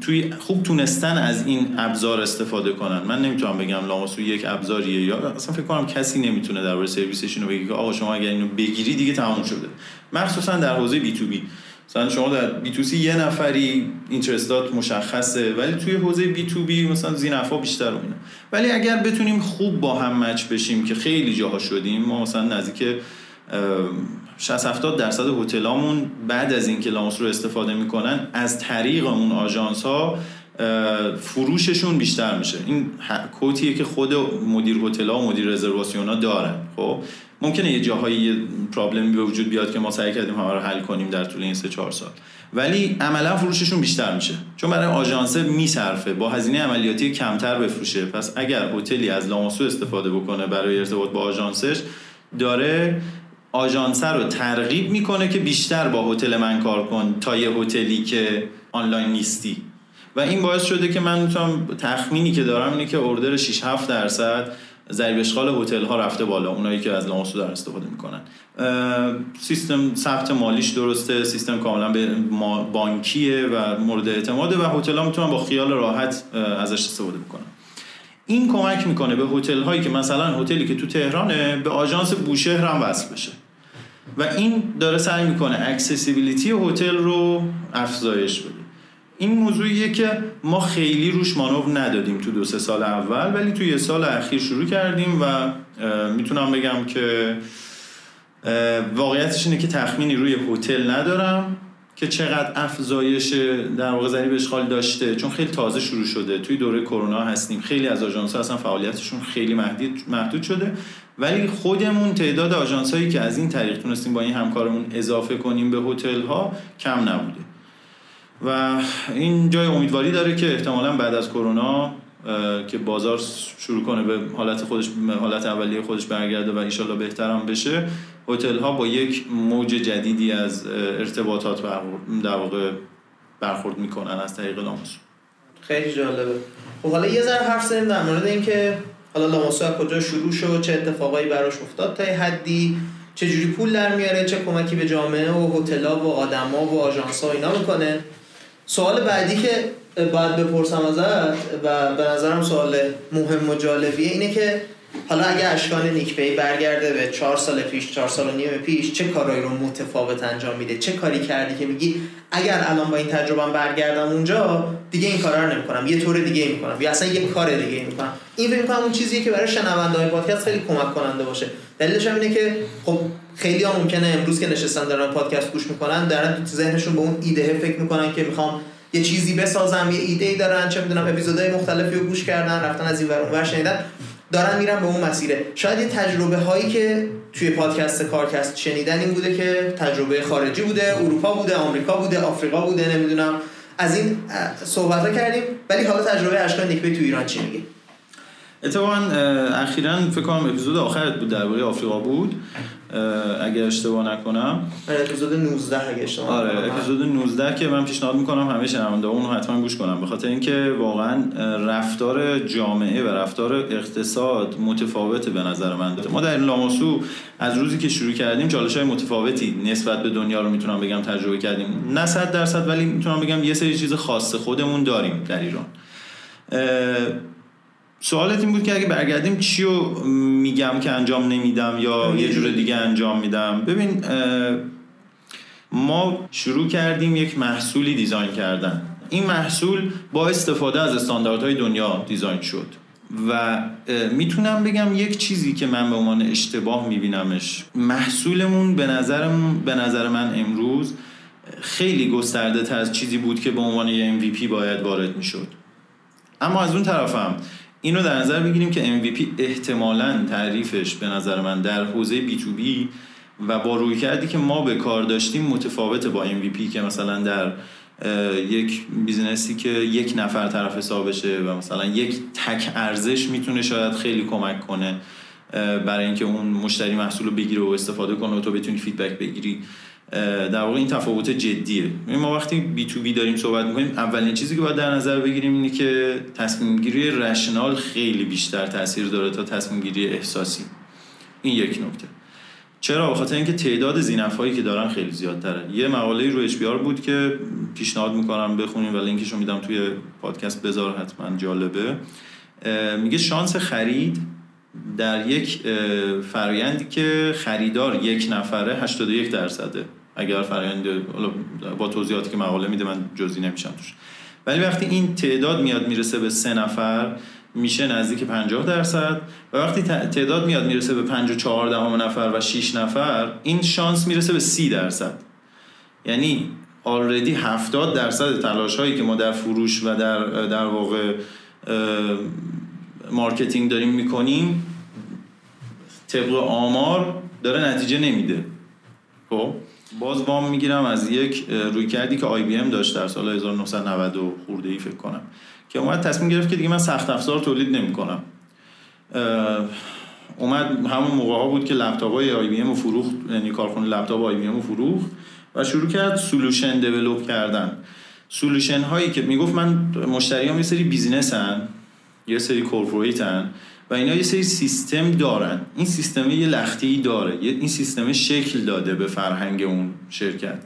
توی خوب تونستن از این ابزار استفاده کنن. من نمی‌تونم بگم لاماسو یک ابزاریه یا اصلا فکر کنم کسی نمی‌تونه درباره سرویسش اینو بگه که آقا شما اگر اینو بگیری دیگه تمام شده. مخصوصا در حوزه B2B. مثلا شما در B2C یه نفری interest ات مشخصه ولی توی حوزه B2B مثلا ذینفعا بیشتر و ولی اگر بتونیم خوب با هم مچ بشیم که خیلی جاها شدیم ما مثلا نزدیک 60 70 درصد هتلامون بعد از اینکه لامس رو استفاده می‌کنن از طریق اون آژانس ها فروششون بیشتر میشه. این کوتیه که خود مدیر هتل و مدیر رزرواسیون ها دارن. خب ممکنه یه جاهایی یه پرابلمی به وجود بیاد که ما سعی کردیم همه رو حل کنیم در طول این سه چهار سال. ولی عملا فروششون بیشتر میشه. چون برای آژانس میصرفه با هزینه عملیاتی کمتر بفروشه. پس اگر هتلی از لاماسو استفاده بکنه برای ارتباط با آژانسش داره آژانس رو ترغیب می‌کنه که بیشتر با هتل من کار کن تا یه هتلی که آنلاین نیستی. و این باعث شده که من می‌تونم تخمینی که دارم اینه که اردر 6 7 درصد ضریب اشغال هتل ها رفته بالا اونایی که از لاماسو دارن استفاده می‌کنن. سیستم ثبت مالیش درسته سیستم کاملا به بانکیه و مورد اعتماده و هتل ها می‌تونن با خیال راحت ازش استفاده بکنن. این کمک می‌کنه به هتل هایی که مثلا هتلی که تو تهرانه به آژانس بوشهر هم وصل بشه. و این داره سعی می‌کنه accessibility هتل رو افزایش بده. این موضوعیه که ما خیلی روش مانور ندادیم تو دو سه سال اول ولی تو یه سال اخیر شروع کردیم و می‌تونم بگم که واقعیتش اینه که تخمینی روی هتل ندارم. که چقدر افزایش در واقع ضریب اشغال داشته. چون خیلی تازه شروع شده. توی دوره کرونا هستیم. خیلی از آژانس اصلا فعالیتشون خیلی محدود شده. ولی خودمون تعداد آژانس هایی که از این طریق تونستیم با این همکارمون اضافه کنیم به هتل ها کم نبوده. و این جای امیدواری داره که احتمالا بعد از کرونا که بازار شروع کنه به حالت خودش حالت اولیه خودش برگرده و ایشالله بهترم بشه هتل ها با یک موج جدیدی از ارتباطات در واقع برخورد می‌کنن از طریق لاماسو. خیلی جالبه. خب حالا یه ذره حرف زدیم در مورد اینکه حالا لاماسو از کجا شروع شد چه اتفاقایی براش افتاد تا حدی چه جوری پول در میاره چه کمکی به جامعه و هتل‌ها و آدما و آژانس‌ها اینا می‌کنه. سوال بعدی که باید بپرسم ازت و به نظرم سوال مهم و جالبیه اینه که حالا اگه اشکان نیکپی برگرده به چهار سال پیش چهار سال و نیم پیش چه کارایی رو متفاوت انجام میده؟ چه کاری کردی که میگی اگر الان با این تجربه برگردم اونجا دیگه این کارا رو نمی‌کنم. یه طور دیگه می‌کنم. یا اصلا یه کار دیگه می‌کنم. این فکر کنم اون چیزیه که برای شنونده های پادکست خیلی کمک کننده باشه. دلیلش هم اینه که خب خیلی ها ممکنه امروز که نشستن دارن پادکست گوش می‌کنن دارن تو ذهنشون به اون ایده فکر می‌کنن که می‌خوام یه چیزی بسازم یه ایده ای دارن چه می‌دونم اپیزودهای مختلفی رو گوش کردن رفتن از این ور اونور شنیدن. دارن میرن به اون مسیره. شاید یه تجربه هایی که توی پادکست کارکست شنیدن این بوده که تجربه خارجی بوده اروپا بوده آمریکا بوده آفریقا بوده نمی‌دونم. از این صحبت کردیم ولی حالا تجربه اشکان نیکبی تو ایران چی میگه؟ اتفاقا اخیرا فکر کنم اپیزود آخرت بود درباره آفریقا بود. اگر اشتباه نکنم. آره، اپیزود 19 اگه اشتباه آره اپیزود 19 که من پیشنهاد می‌کنم همه شنونده اون حتما گوش کنم به خاطر اینکه واقعا رفتار جامعه و رفتار اقتصاد متفاوته به نظر من ما در لاماسو از روزی که شروع کردیم چالش های متفاوتی نسبت به دنیا رو می‌تونم بگم تجربه کردیم. نه صد درصد ولی می‌تونم بگم یه سری چیز خاص خودمون داریم در ایران. سوالت این بود که اگه برگردیم چی رو میگم که انجام نمیدم یا یه جور دیگه انجام میدم؟ ببین ما شروع کردیم یک محصولی دیزاین کردن. این محصول با استفاده از استانداردهای دنیا دیزاین شد و می‌تونم بگم یک چیزی که من به عنوان اشتباه میبینمش. محصولمون به نظر به نظر من امروز خیلی گسترده تر از چیزی بود که به عنوان یه MVP باید وارد می‌شد. اما از اون طرفم اینو در نظر بگیریم که MVP احتمالا تعریفش به نظر من در حوزه B2B و با رویکردی که ما به کار داشتیم متفاوت با MVP که مثلا در یک business ی که یک نفر طرف حسابشه و مثلا یک تک ارزش می‌تونه شاید خیلی کمک کنه برای اینکه اون مشتری محصول رو بگیره و استفاده کنه و تو بتونی feedback بگیری. در واقع این تفاوت جدیه. ما وقتی B2B داریم صحبت می‌کنیم اولین چیزی که باید در نظر بگیریم اینه که تصمیم گیری rational خیلی بیشتر تاثیر داره تا تصمیم گیری احساسی. این یک نکته. چرا؟ بخاطر اینکه تعداد ذینفعایی که دارن خیلی زیادتره. یه مقاله رو اچ بود که پیشنهاد می‌کنم بخونیم و لینکش رو میدم توی پادکست. بذار حتما جالبه. میگه شانس خرید در یک فرایندی که خریدار یک نفره 81 درصده. اگر فرایند با توضیحاتی که مقاله میده من جزئی نمیشم توش. ولی وقتی این تعداد میاد می‌رسه به سه نفر میشه نزدیک 50 درصد. و وقتی تعداد میاد می‌رسه به 54 دهم نفر و 6 نفر این شانس می‌رسه به 30 درصد. یعنی آلردی 70 درصد تلاش هایی که ما در فروش و در در واقع مارکتینگ داریم می‌کنیم طبق آمار داره نتیجه نمیده. خب؟ باز وام می‌گیرم از یک رویکردی که IBM داشت در سال 1990 خورده ای فکر کنم. که اومد تصمیم گرفت که دیگه من سخت افزار تولید نمی‌کنم. اومد همون موقع ها بود که لپتاپ های IBM فروخت یعنی کارخونه لپتاپ IBM فروخت و شروع کرد solution develop کردن. solution هایی که می‌گفت من مشتریام یه سری business هن یه سری corporate هن و اینا یه سری سیستم دارن. این سیستم یه لختی داره. این سیستم شکل داده به فرهنگ اون شرکت.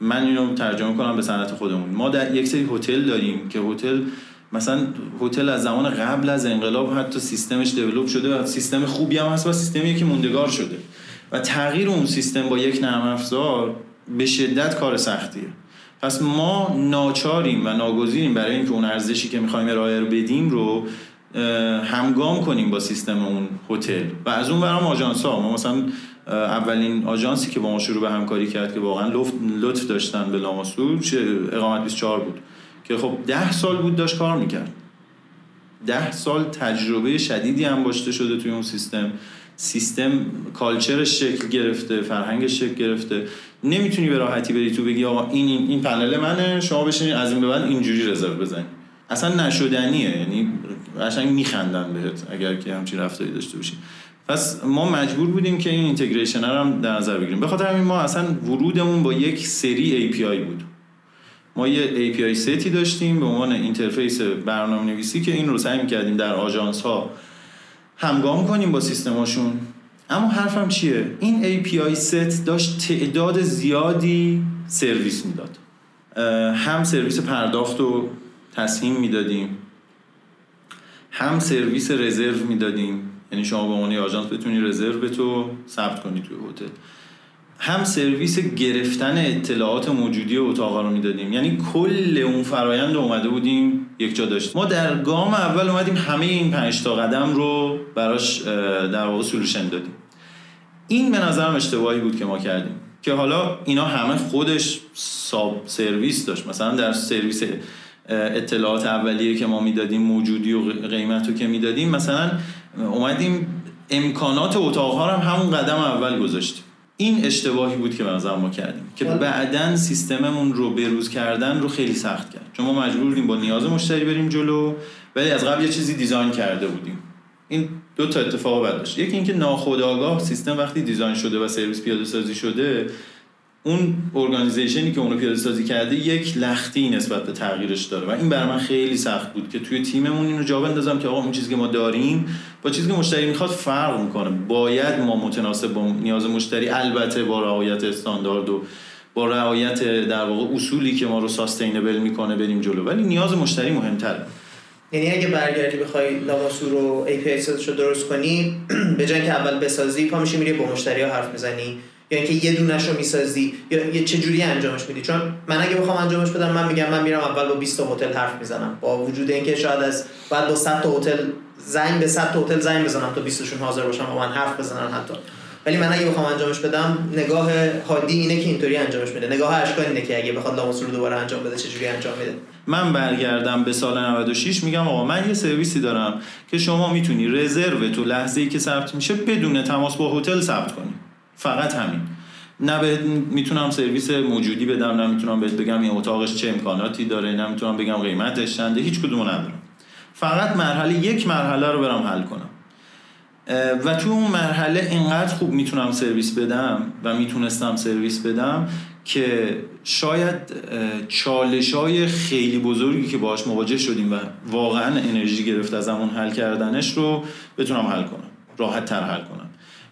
من اینو ترجمه کنم به صنعت خودمون. ما در یک سری هتل داریم که هتل مثلا هتل از زمان قبل از انقلاب حتی سیستمش develop شده و سیستم خوبی هم هست و سیستمی که موندگار شده. و تغییر اون سیستم با یک نرم افزار به شدت کار سختیه. پس ما ناچاریم و ناگزیریم برای اینکه اون ارزشی که می‌خوایم ارائه بدیم رو همگام کنیم با سیستم اون هتل. و از اون برام آژانس ها ما مثلا اولین آژانسی که با ما شروع به همکاری کرد که واقعا لطف داشتن به لاماسور اقامت 24 بود. که خب ده سال بود داشت کار می‌کرد. ده سال تجربه شدیدی هم باشته شده توی اون سیستم. سیستم culture ش شکل گرفته فرهنگش شکل گرفته. نمی‌تونی به راحتی بری تو بگی آقا این این, این پنل منه شما بشینید از این به بعد اینجوری رزرو بزنید اصلا نشدنیه. یعنی قشنگ میخندن بهت اگر که همچین رفتاری داشته باشی. پس ما مجبور بودیم که این integration هم در نظر بگیریم. به خاطر همین ما اصلا ورودمون با یک سری API بود. ما یه API set ی داشتیم به عنوان interface برنامه نویسی که این رو سعی می‌کردیم در آژانس ها همگام کنیم با سیستماشون اما حرفم چیه؟ این API set داشت تعداد زیادی سرویس می‌داد. هم سرویس پرداخت رو تسهیم می‌دادیم. هم سرویس رزرو می‌دادیم. یعنی شما به عنوان آژانس بتونی رزروتو ثبت کنی توی هتل. هم سرویس گرفتن اطلاعات موجودی اتاقا رو می‌دادیم. یعنی کل اون فرایند اومده بودیم یک جا داشتیم. ما در گام اول اومدیم همه این پنج تا قدم رو براش در واقع سولوشن دادیم. این به نظرم اشتباهی بود که ما کردیم. که حالا اینا همه خودش ساب سرویس داشت. مثلا در سرویس اطلاعات اولیه که ما می‌دادیم موجودی و قیمت رو که می‌دادیم. مثلا اومدیم امکانات اتاق هم همون قدم اول گذاشتیم. این اشتباهی بود که به ما کردیم که بعدا سیستممون رو بروز کردن رو خیلی سخت کرد. چون ما مجبور بودیم با نیاز مشتری بریم جلو ولی از قبل یه چیزی design کرده بودیم. این دو تا اتفاق داشت. یکی اینکه ناخودآگاه سیستم وقتی design شده و سرویس پیاده سازی شده اون organization ی که اونو پیاده سازی کرده یک لختی نسبت به تغییرش داره و این برای من خیلی سخت بود که توی تیممون اینو جا بندازم که آقا اون چیزی که ما داریم با چیزی که مشتری می‌خواد فرق می‌کنه. باید ما متناسب با نیاز مشتری البته با رعایت استاندارد و با رعایت در واقع اصولی که ما رو sustainable می‌کنه بریم جلو. ولی نیاز مشتری مهمتره. یعنی اگه برگردی بخوای لاماسور رو API رو درست کنی (clears throat) به جای که اول بسازی پا میشی میری با مشتری حرف می‌زنی. یا اینکه یه دونش می‌سازی. یا یه جوری انجامش میدی؟ چون من اگه بخوام انجامش بدم من میگم من میرم اول با 20 تا هتل حرف می‌زنم. با وجود اینکه شاید از بعد با 100 تا هتل زنگ به 100 تا هتل زنگ بزنم تا 20 تاشون حاضر باشن با من حرف بزنن حتی. ولی من اگه بخوام انجامش بدم نگاه هادی اینه که اینطوری انجامش میده. نگاه اشکان اینه که اگه بخواد لاموس رو دوباره انجام بده چه جوری انجام میده. من برگردم به سال 96 میگم آقا من یه سرویسی دارم که شما می‌تونی رزرو تو لحظه ای که ثبت میشه بدون تماس با هتل ثبت کنی. فقط همین. نه بهت می‌تونم سرویس موجودی بدم نه می‌تونم بهت بگم این اتاقش چه امکاناتی داره نه می‌تونم بگم قیمتش چنده هیچ کدومو ندارم. فقط مرحله یک مرحله رو برم حل کنم. و تو اون مرحله اینقدر خوب می‌تونم سرویس بدم و می‌تونستم سرویس بدم که شاید چالش های خیلی بزرگی که باش مواجه شدیم و واقعا انرژی گرفت از همون حل کردنش رو بتونم حل کنم. راحت تر حل کنم.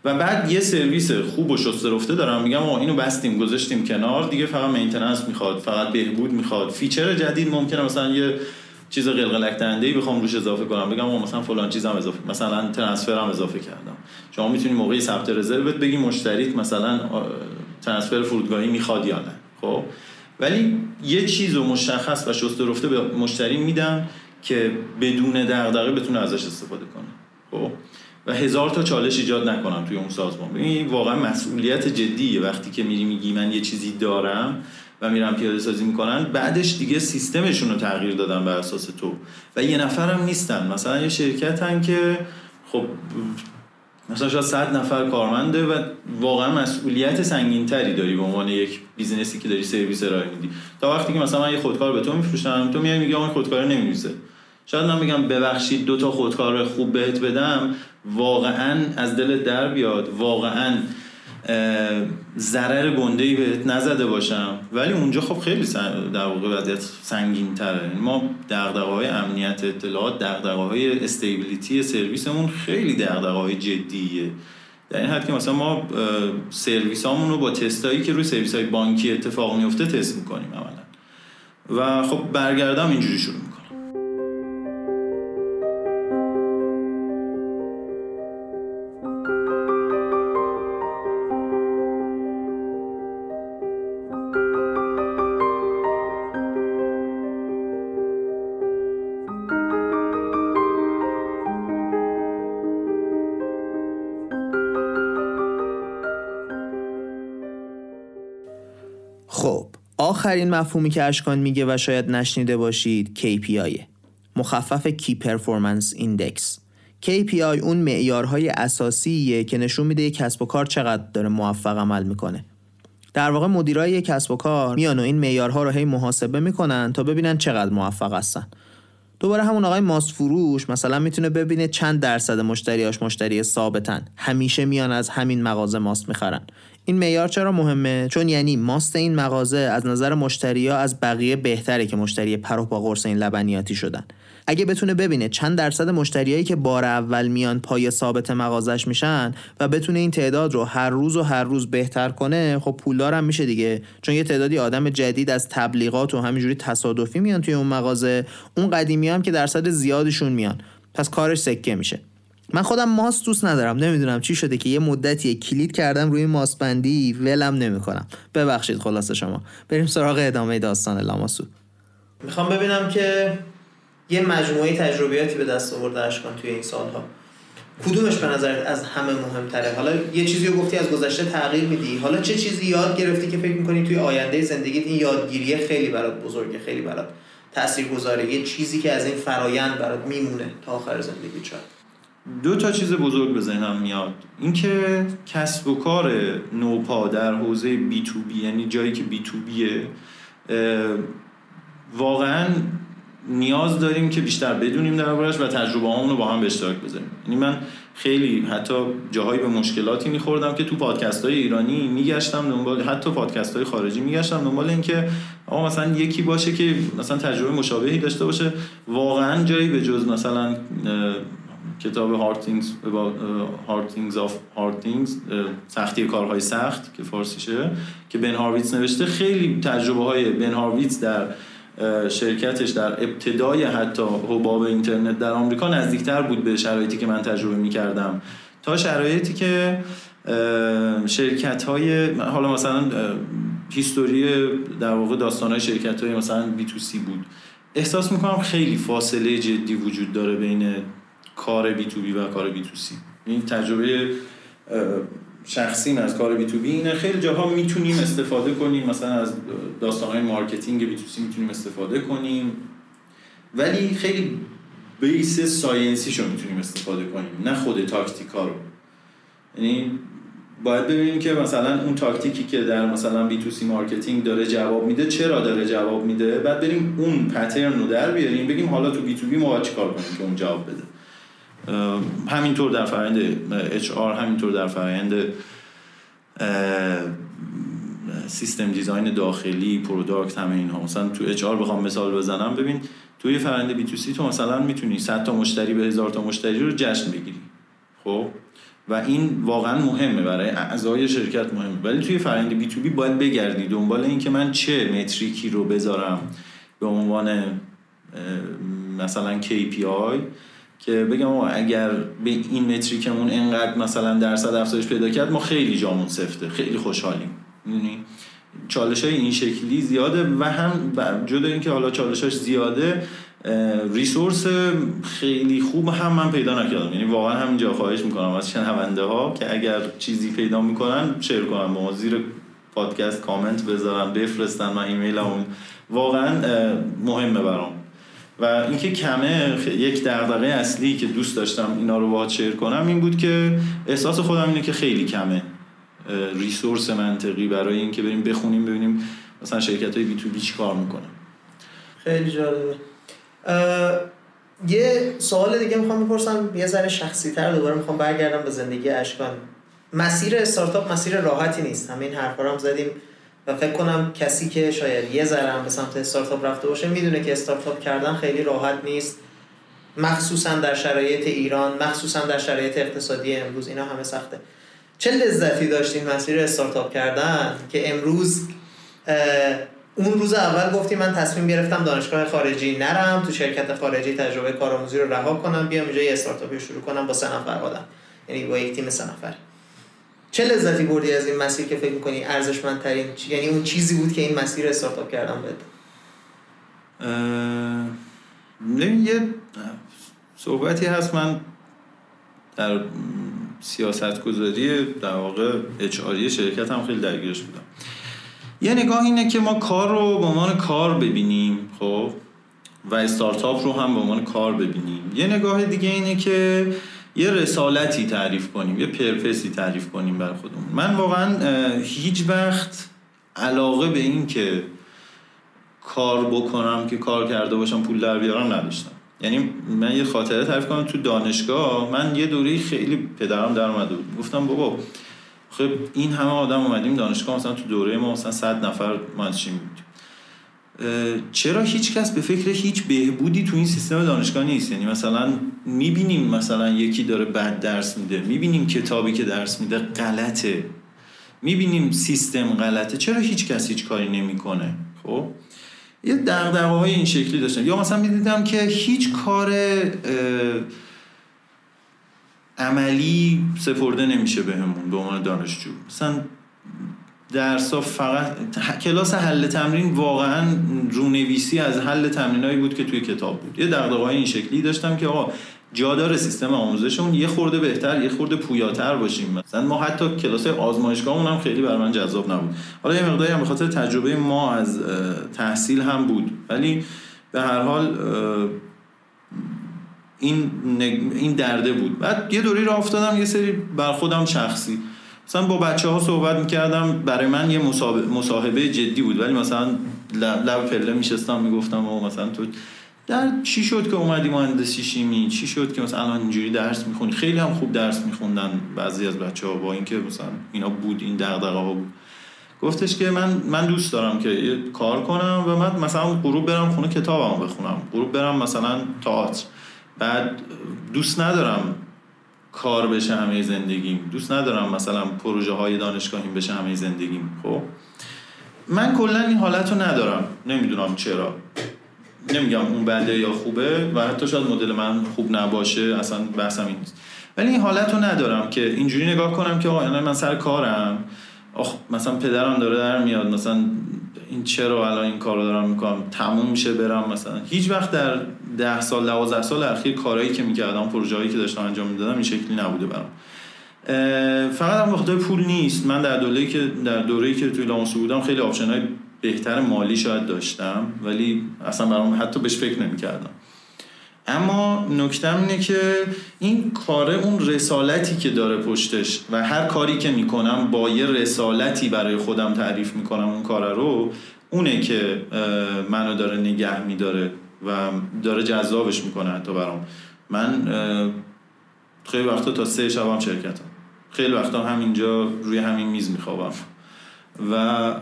و بعد یه سرویس خوب و شسته رفته دارم. میگم ما اینو بستیم گذاشتیم کنار. دیگه فقط maintenance می‌خواد فقط بهبود می‌خواد. feature جدید ممکنه مثلا یه چیز قلقلک دهنده ای بخوام روش اضافه کنم. بگم مثلا فلان چیزم اضافه مثلا transfer م اضافه کردم. شما می‌تونی موقعی ثبت رزرو بگی مشتریت مثلا ترانسفر فرودگاهی می‌خواد یا نه. خب؟ ولی یه چیز رو مشخص و شسته رفته به مشتری میدم که بدون دغدغه بتونه ازش استفاده کنه. خب؟ و هزار تا چالش ایجاد نکنم توی اون سازمان. این واقعا مسئولیت جدیه. وقتی که میری میگی من یه چیزی دارم و میرم پیاده سازی می‌کنن بعدش دیگه سیستمشون رو تغییر دادن بر اساس تو. و یه نفرم نیستن. مثلا یه شرکت هم که خب مثلا شاید صد نفر کارمنده و واقعا مسئولیت سنگین تری داری به عنوان یک بیزینسی که داری سرویس ارائه میدی. تا وقتی که مثلا من یه خودکار به تو میفروشم تو میای میگی اون خودکار نمی‌نویسه. شاید من بگم ببخشید دو تا خودکار خوب بهت بدم واقعا از دل در بیاد. واقعا ضرر گنده ای بهت نزده باشم. ولی اونجا خب خیلی در واقع وضعیت سنگین تره ما دغدغه های امنیت اطلاعات دغدغه های استیبیلیتی سرویسمون خیلی دغدغه های جدیه. در این حد که مثلا ما سرویس رو با تستایی که روی سرویس های بانکی اتفاق میفته تست می‌کنیم عملا. و خب برگردم اینجوری شروع آخرین مفهومی که اشکان میگه و شاید نشنیده باشید KPI مخفف key performance index KPI اون معیارهای اساسیه که نشون میده یک کسب و کار چقدر داره موفق عمل می‌کنه. در واقع مدیرای یک کسب و کار میان و این معیارها رو هی محاسبه می‌کنن تا ببینن چقدر موفق هستن. دوباره همون آقای ماست فروش مثلا می‌تونه ببینه چند درصد مشتریاش مشتری ثابتن. همیشه میان از همین مغازه ماست می‌خرن. این معیار چرا مهمه؟ چون یعنی ماست این مغازه از نظر مشتریا از بقیه بهتره که مشتری پر با قرص این لبنیاتی شدن. اگه بتونه ببینه چند درصد مشتریایی که بار اول میان پای ثابت مغازش میشن و بتونه این تعداد رو هر روز و هر روز بهتر کنه خب پولدارم میشه دیگه. چون یه تعدادی آدم جدید از تبلیغات و همینجوری تصادفی میان توی اون مغازه اون قدیمی هم که درصد زیادشون میان. پس کارش سکه میشه. من خودم ماست دوست ندارم نمی‌دونم چی شده که یه مدتی کلید کردم روی ماست بندی ولم نمی‌کنم. ببخشید خلاصه شما. بریم سراغ ادامه داستان لاماسو. می‌خوام ببینم که یه مجموعه تجربیاتی به دست آورده اشکان توی این سالها. کدومش به نظرت از همه مهمتره؟ حالا یه چیزی رو گفتی از گذشته تغییر میدی. حالا چه چیزی یاد گرفتی که فکر می‌کنی توی آینده زندگیت این یادگیری خیلی برات بزرگه خیلی برات تاثیر گذاره یه چیزی که از این فرایند برات میمونه تا آخر زندگی دو تا چیز بزرگ به ذهنم میاد. اینکه کسب و کار نوپا در حوزه بی تو بی یعنی جایی که بی تو بیه واقعا نیاز داریم که بیشتر بدونیم دربارش و تجربه رو با هم به اشتراک بذاریم. یعنی من خیلی حتی جاهایی به مشکلاتی میخوردم که تو پادکست های ایرانی میگشتم دنبال حتی پادکست های خارجی میگشتم دنبال اینکه آقا مثلا یکی باشه که مثلا تجربه مشابهی داشته باشه واقعا جایی به جز مثلا کتاب Hard Things about Hard Things of Hard Things سختی کارهای سخت که فارسیشه که بن هارویتس نوشته. خیلی تجربه های بن هارویتس در شرکتش در ابتدای حتی حباب اینترنت در آمریکا نزدیکتر بود به شرایطی که من تجربه می‌کردم. تا شرایطی که شرکت های حالا مثلا هیستوری در واقع داستان های شرکت های مثلا B2C بود. احساس می‌کنم خیلی فاصله جدی وجود داره بین کار B2B و کار B2C. این تجربه شخصی از کار B2B. اینه خیلی جاها می‌تونیم استفاده کنیم. مثلا از های marketing B2C می‌تونیم استفاده کنیم. ولی خیلی base science یشو می‌تونیم استفاده کنیم. نه خود تاکتیکا رو. یعنی باید ببینیم که مثلا اون تاکتیکی که در مثلا B2C marketing داره جواب میده چرا داره جواب میده؟ بعد بریم اون pattern رو در بیاریم بگیم حالا تو B2B ما چیکار کنیم که اون جواب بده؟ همینطور در فرآیند HR همینطور در فرآیند system design داخلی product همه اینها. مثلا تو HR بخوام مثال بزنم. ببین توی فرآیند B2C تو مثلا می‌تونی 100 تا مشتری به هزار تا مشتری رو جشن بگیری. خب؟ و این واقعا مهمه برای اعضای شرکت مهمه. ولی توی فرآیند بی تو بی باید بگردی. دنبال اینکه من چه متریکی رو بذارم. به عنوان مثلا KPI که بگم اگر به این متریکمون انقدر مثلا درصد افزایش پیدا کرد ما خیلی جامون سفته خیلی خوشحالیم. می‌دونی؟ چالش های این شکلی زیاده و هم جدا اینکه حالا چالشاش زیاده ریسورس خیلی خوب هم من پیدا نکردم. یعنی واقعا همینجا خواهش می‌کنم از شنونده ها که اگر چیزی پیدا می‌کنن شیر کنن با زیر پادکست کامنت بذارن بفرستن من ایمیلمون. واقعا مهمه برام. و اینکه کمه یک دغدغه اصلی که دوست داشتم اینا رو شیر کنم این بود که احساس خودم اینه که خیلی کمه. ریسورس منطقی برای اینکه بریم بخونیم ببینیم مثلا شرکت های بی تو بی چی کار می‌کنن. خیلی جالبه. یه سوال دیگه می‌خوام بپرسم. یه ذره شخصی تر دوباره می‌خوام برگردم به زندگی اشکان. مسیر استارتاپ مسیر راحتی نیست. همین حرفا هم زدیم. و فکر کنم کسی که شاید یه ذره به سمت استارتاپ رفته باشه می‌دونه که استارتاپ کردن خیلی راحت نیست. مخصوصا در شرایط ایران مخصوصا در شرایط اقتصادی امروز اینا همه سخته. چه لذتی داشتین مسیر استارتاپ کردن که امروز اون روز اول گفتی من تصمیم گرفتم دانشگاه خارجی نرم تو شرکت خارجی تجربه کارآموزی رو رها کنم بیام اینجا یه استارتاپی شروع کنم با سه نفر آدم. یعنی با یک تیم سه نفر. چه لذتی بردی از این مسیر که فکر می‌کنی ارزشمندترین یعنی اون چیزی بود که این مسیر استارتاپ کردن بده یه صحبتی هست من در سیاست گذاری در واقع اچ شرکت هم خیلی درگیرش بودم. یه نگاه اینه که ما کار رو به عنوان کار ببینیم خب و استارتاپ رو هم به عنوان کار ببینیم. یه نگاه دیگه اینه که یه رسالتی تعریف کنیم یه پرپسی تعریف کنیم برای خودمون. من واقعا هیچ وقت علاقه به این که کار بکنم که کار کرده باشم پول در بیارم نداشتم. یعنی من یه خاطره تعریف کنم تو دانشگاه من یه دوره خیلی پدرم در اومده بود. گفتم بابا خب این همه آدم اومدیم دانشگاه مثلا تو دوره ما مثلا 100 نفر چی بود. چرا هیچ کس به فکر هیچ بهبودی تو این سیستم دانشگاه نیست؟ یعنی مثلا می‌بینیم مثلا یکی داره بد درس میده می‌بینیم کتابی که درس میده غلطه. می‌بینیم سیستم غلطه. چرا هیچ کس هیچ کاری نمی‌کنه؟ خب؟ یه دغدغه های این شکلی داشتم. یا مثلا می‌دیدم که هیچ کار عملی سپرده نمیشه بهمون به عنوان دانشجو. مثلا درسا فقط کلاس حل تمرین واقعا رونویسی از حل تمرینایی بود که توی کتاب بود. یه دغدغه‌های این شکلی داشتم که آقا جا داره سیستم آموزشمون یه خورده بهتر یه خورده پویاتر باشیم. مثلا ما حتی کلاس آزمایشگاهمون هم خیلی برای من جذاب نبود. حالا یه مقداری هم به تجربه ما از تحصیل هم بود. ولی به هر حال این این درده بود. بعد یه دوری راه افتادم یه سری بر خودم شخصی. مثلا با بچه ها صحبت می‌کردم برای من یه مصاحبه جدی بود. ولی مثلا لب پله میشستم می‌گفتم و مثلا تو در چی شد که اومدی مهندسی شیمی؟ چی شد که مثلا الان اینجوری درس می‌خونی؟ خیلی هم خوب درس میخوندن بعضی از بچه ها با اینکه مثلا اینا بود این دغدغه ها بود. گفتش که من من دوست دارم که کار کنم و من مثلا غروب برم خونه کتابمو بخونم. غروب برم مثلا تئاتر. بعد دوست ندارم کار بشه همه زندگیم. دوست ندارم مثلا پروژه های دانشگاهیم بشه همه زندگیم خب؟ من کلا این حالت رو ندارم. نمی‌دونم چرا. نمیگم اون بده یا خوبه و حتی شاید مدل من خوب نباشه اصلا بحثم این ولی این حالت رو ندارم که اینجوری نگاه کنم که آقا من سر کارم. آخ مثلا پدرم داره در میاد مثلا این چرا الان این کار رو دارم می‌کنم؟ تموم میشه برم مثلا. هیچ وقت در ده سال دوازده سال اخیر کارهایی که می‌کردم پروژه که داشتم انجام می‌دادم این شکلی نبوده برام. فقط هم وقتی پول نیست. من در دوره که در دوره‌ای که توی لاموسو بودم خیلی آپشن های بهتر مالی شاید داشتم ولی اصلا برام حتی بهش فکر نمی‌کردم. اما نکتم اینه که این کار اون رسالتی که داره پشتش و هر کاری که می‌کنم با یه رسالتی برای خودم تعریف می‌کنم اون کار رو اونه که منو داره نگه میداره و داره جذابش می‌کنه حتی برام. من خیلی وقتا تا سه شب هم شرکتم. خیلی وقتا همینجا روی همین میز میخوابم. و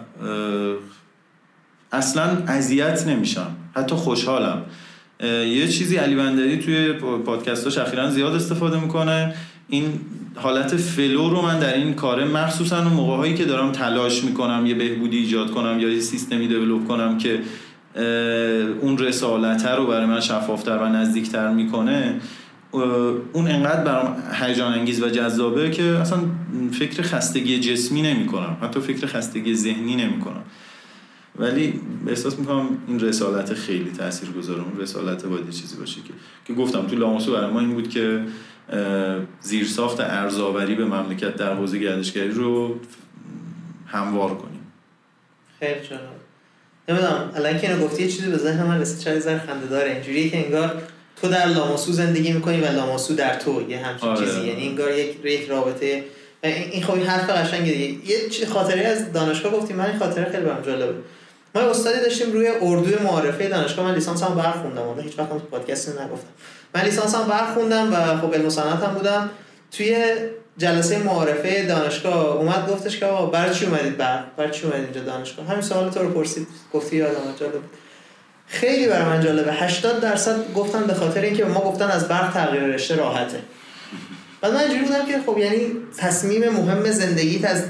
اصلا اذیت نمیشم. حتی خوشحالم. یه چیزی علی بندری توی پادکستاش اخیرا زیاد استفاده می‌کنه. این حالت فلو رو من در این کاره مخصوصا اون موقع هایی که دارم تلاش می‌کنم یه بهبودی ایجاد کنم یا یه سیستمی دیولوب کنم که اون رسالته رو برای من شفافتر و نزدیکتر می‌کنه اون انقدر برام هیجان انگیز و جذابه که اصلا فکر خستگی جسمی نمی کنم حتی فکر خستگی ذهنی نمی کنم ولی احساس می‌کنم این رسالت خیلی تاثیر گذاره اون رسالت باید چیزی باشه که که گفتم تو لاماسو برای ما این بود که زیرساخت ارزاوری به مملکت در حوزه گردشگری رو هموار کنیم. خیلی جالب نمی‌دونم الان که اینو گفتی یه چیزی به ذهن من رسید چند زن خنده داره. اینجوریه که انگار تو در لاماسو زندگی می‌کنی و لاماسو در تو یه همچین آره. چیزی. یعنی انگار یک یک رابطه. این خب حرف قشنگه دیگه یه خاطره از دانشگاه گفتیم من این خاطره خیلی برام جالبه. ما استادی داشتیم روی اردوی معارفه دانشگاه من لیسانس هم برخوندم اون هیچ وقت پادکست نگفتم. من لیسانس هم برخوندم و خب علم هم بودم. توی جلسه معارفه دانشگاه اومد گفتش که آقا برای چی اومدید بر؟ برای چی اومدید اینجا دانشگاه؟ همین سوال تو رو پرسید. گفتی یادم جالب خیلی برای من جالبه. 80 درصد گفتن به خاطر اینکه ما گفتن از برق تغییر رشته راحته. بعد من اینجوری بودم که خب یعنی تصمیم مهم زندگیت از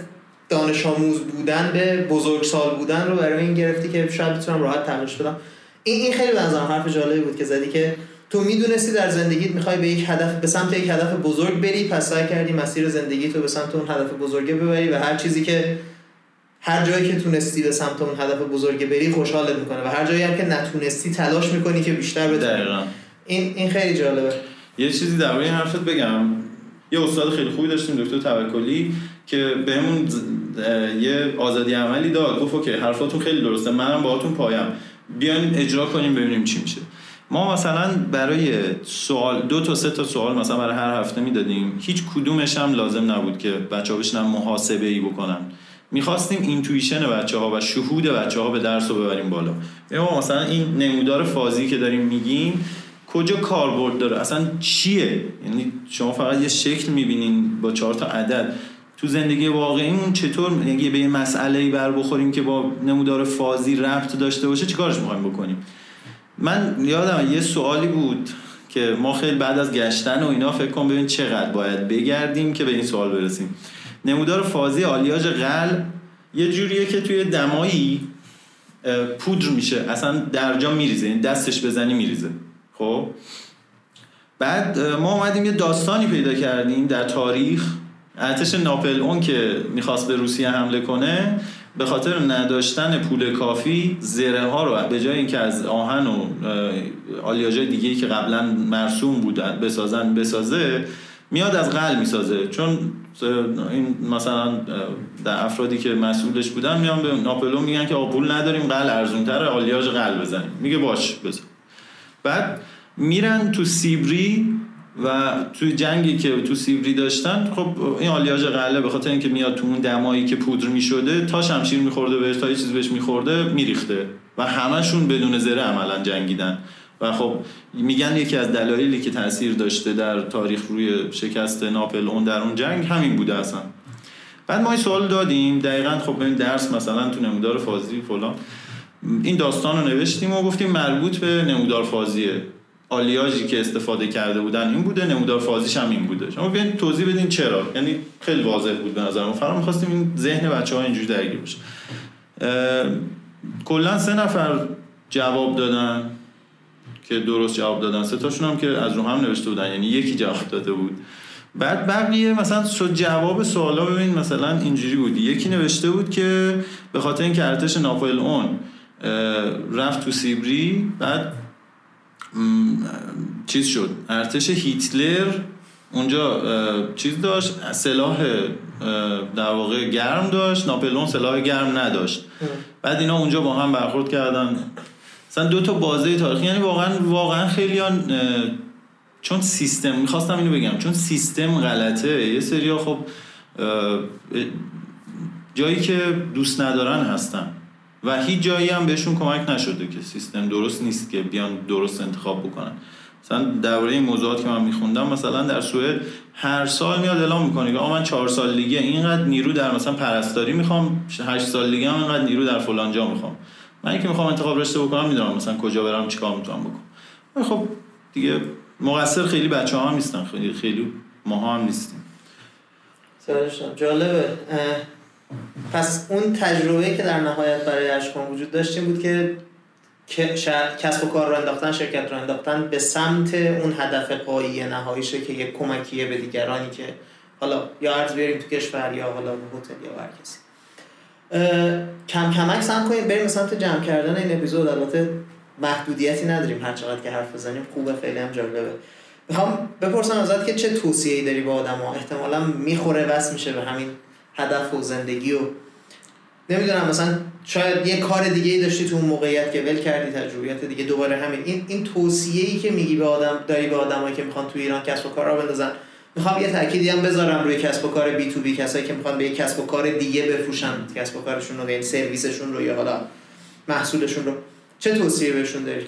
دانش آموز بودن به بزرگسال بودن رو برای این گرفتی که شاید بتونم راحت تغییرش بدم. این این خیلی بنظرم حرف جالبی بود که زدی که تو می‌دونستی در زندگیت می‌خوای به یک هدف به سمت یک هدف بزرگ بری پس سعی کردی مسیر زندگی تو به سمت اون هدف بزرگه ببری و هر چیزی که هر جایی که تونستی به سمت اون هدف بزرگ بری خوشحالت می‌کنه و هر جایی هم که نتونستی تلاش می‌کنی که بیشتر بتونی. این این خیلی جالبه. یه چیزی در این حرفت بگم. یه استاد خیلی خوبی داشتیم دکتر توکلی. که بهمون یه آزادی عملی داد. گفت okay حرفاتون خیلی درسته. منم باهاتون پایم. بیاین اجرا کنیم ببینیم چی میشه. ما مثلا برای سوال دو تا سه تا سوال مثلا برای هر هفته می‌دادیم. هیچ کدومش هم لازم نبود که بچه ها بشینن محاسبه ای بکنن. می‌خواستیم intuition بچه ها و شهود بچه ها به درس رو ببریم بالا. ما مثلا این نمودار فازی که داریم میگیم کجا کاربرد داره؟ اصلا چیه؟ یعنی شما فقط یه شکل می‌بینین با چهار تا عدد. تو زندگی واقعیمون چطور یعنی به یه مسئله بر بخوریم که با نمودار فازی ربط داشته باشه چیکارش می‌خوایم بکنیم؟ من یادم یه سوالی بود که ما خیلی بعد از گشتن و اینا فکر کنم ببین چقدر باید بگردیم که به این سوال برسیم. نمودار فازی آلیاژ قل یه جوریه که توی دمایی پودر میشه اصلا درجا میریزه یعنی دستش بزنی میریزه خب؟ بعد ما اومدیم یه داستانی پیدا کردیم در تاریخ. ارتش ناپل اون که می‌خواست به روسیه حمله کنه به خاطر نداشتن پول کافی زره ها رو به جای اینکه از آهن و آلیاژ دیگه که قبلا مرسوم بودن بسازن بسازه میاد از قل می‌سازه. چون این مثلا در افرادی که مسئولش بودن میان به ناپلون میگن که پول نداریم قل ارزونتر آلیاژ قل بزنیم. میگه باش بزن. بعد میرن تو سیبری و توی جنگی که تو سیبری داشتن خب این آلیاژ قله به خاطر اینکه میاد تو اون دمایی که پودر می‌شده تا شمشیر میخورده بهش تا یه چیز بهش میخورده میریخته و همشون بدون زره عملا جنگیدن. و خب میگن یکی از دلایلی که تاثیر داشته در تاریخ روی شکست ناپل اون در اون جنگ همین بوده اصلا. بعد ما این سوال دادیم. دقیقا خب این درس مثلا تو نمودار فازی فلان. این داستان رو نوشتیم و گفتیم مربوط به نمودار فازیه. آلیاژی که استفاده کرده بودن این بوده نمودار فازیش هم این بوده. شما بیاین توضیح بدین چرا؟ یعنی خیلی واضح بود به نظر ما فقط می‌خواستیم این ذهن بچه‌ها اینجوری درگیر بشه. کلا سه نفر جواب دادن که درست جواب دادن. سه تاشون هم که از رو هم نوشته بودن. یعنی یکی جواب داده بود. بعد بقیه مثلا جواب سوالا. ببین مثلا اینجوری بود. یکی نوشته بود که به خاطر اینکه ارتش ناپل اون رفت تو سیبری بعد چیز شد. ارتش هیتلر اونجا چیز داشت سلاح در واقع گرم داشت. ناپلون سلاح گرم نداشت. بعد اینا اونجا با هم برخورد کردن. مثلا دو تا بازه تاریخی یعنی واقعا واقعا خیلی چون سیستم می‌خواستم اینو بگم چون سیستم غلطه. یه سری خب جایی که دوست ندارن هستن. و هیچ جایی هم بهشون کمک نشده که سیستم درست نیست که بیان درست انتخاب بکنن. مثلا درباره این موضوعات که من میخوندم مثلا در سوئد هر سال میاد اعلام می‌کنه که من چهار سال دیگه اینقدر نیرو در مثلا پرستاری می‌خوام هشت سال دیگه هم اینقدر نیرو در فلان جا می‌خوام. من که می‌خوام انتخاب رشته بکنم می‌دونم مثلا کجا برم چیکار می‌تونم بکنم. خب دیگه مقصر خیلی بچه هم نیستن خیلی خیلی ما هم نیستیم. جالبه. پس اون تجربه که در نهایت برای اشکان وجود داشتیم بود که کسب و کار رو انداختن شرکت رو انداختن به سمت اون هدف قایی نهاییشه که یک کمکیه به دیگرانی که حالا یا عرض بیاریم تو کشور یا حالا هتل یا هر کسی. کم کمک سعی کنیم بریم سمت جمع کردن این اپیزود. البته محدودیتی نداریم هر چقدر که حرف بزنیم. خوبه خیلی هم جالبه. می‌خوام بپرسم ازت که چه توصیه‌ای داری به ها احتمالا می‌خوره وصل میشه به همین هدف و زندگی و نمی‌دونم مثلا شاید یه کار دیگه ای داشتی تو اون موقعیت که ول کردی تجربیات دیگه دوباره همین. این این توصیه ای که میگی به آدم داری به آدمایی که می‌خوان تو ایران کسب و کار را بندازن می‌خوام یه تأکیدی هم بذارم روی کسب و کار بی تو بی کسایی که می‌خوان به کسب و کار دیگه بفروشن کسب و کارشون رو یعنی سرویسشون رو یا حالا محصولشون رو. چه توصیه بهشون داری؟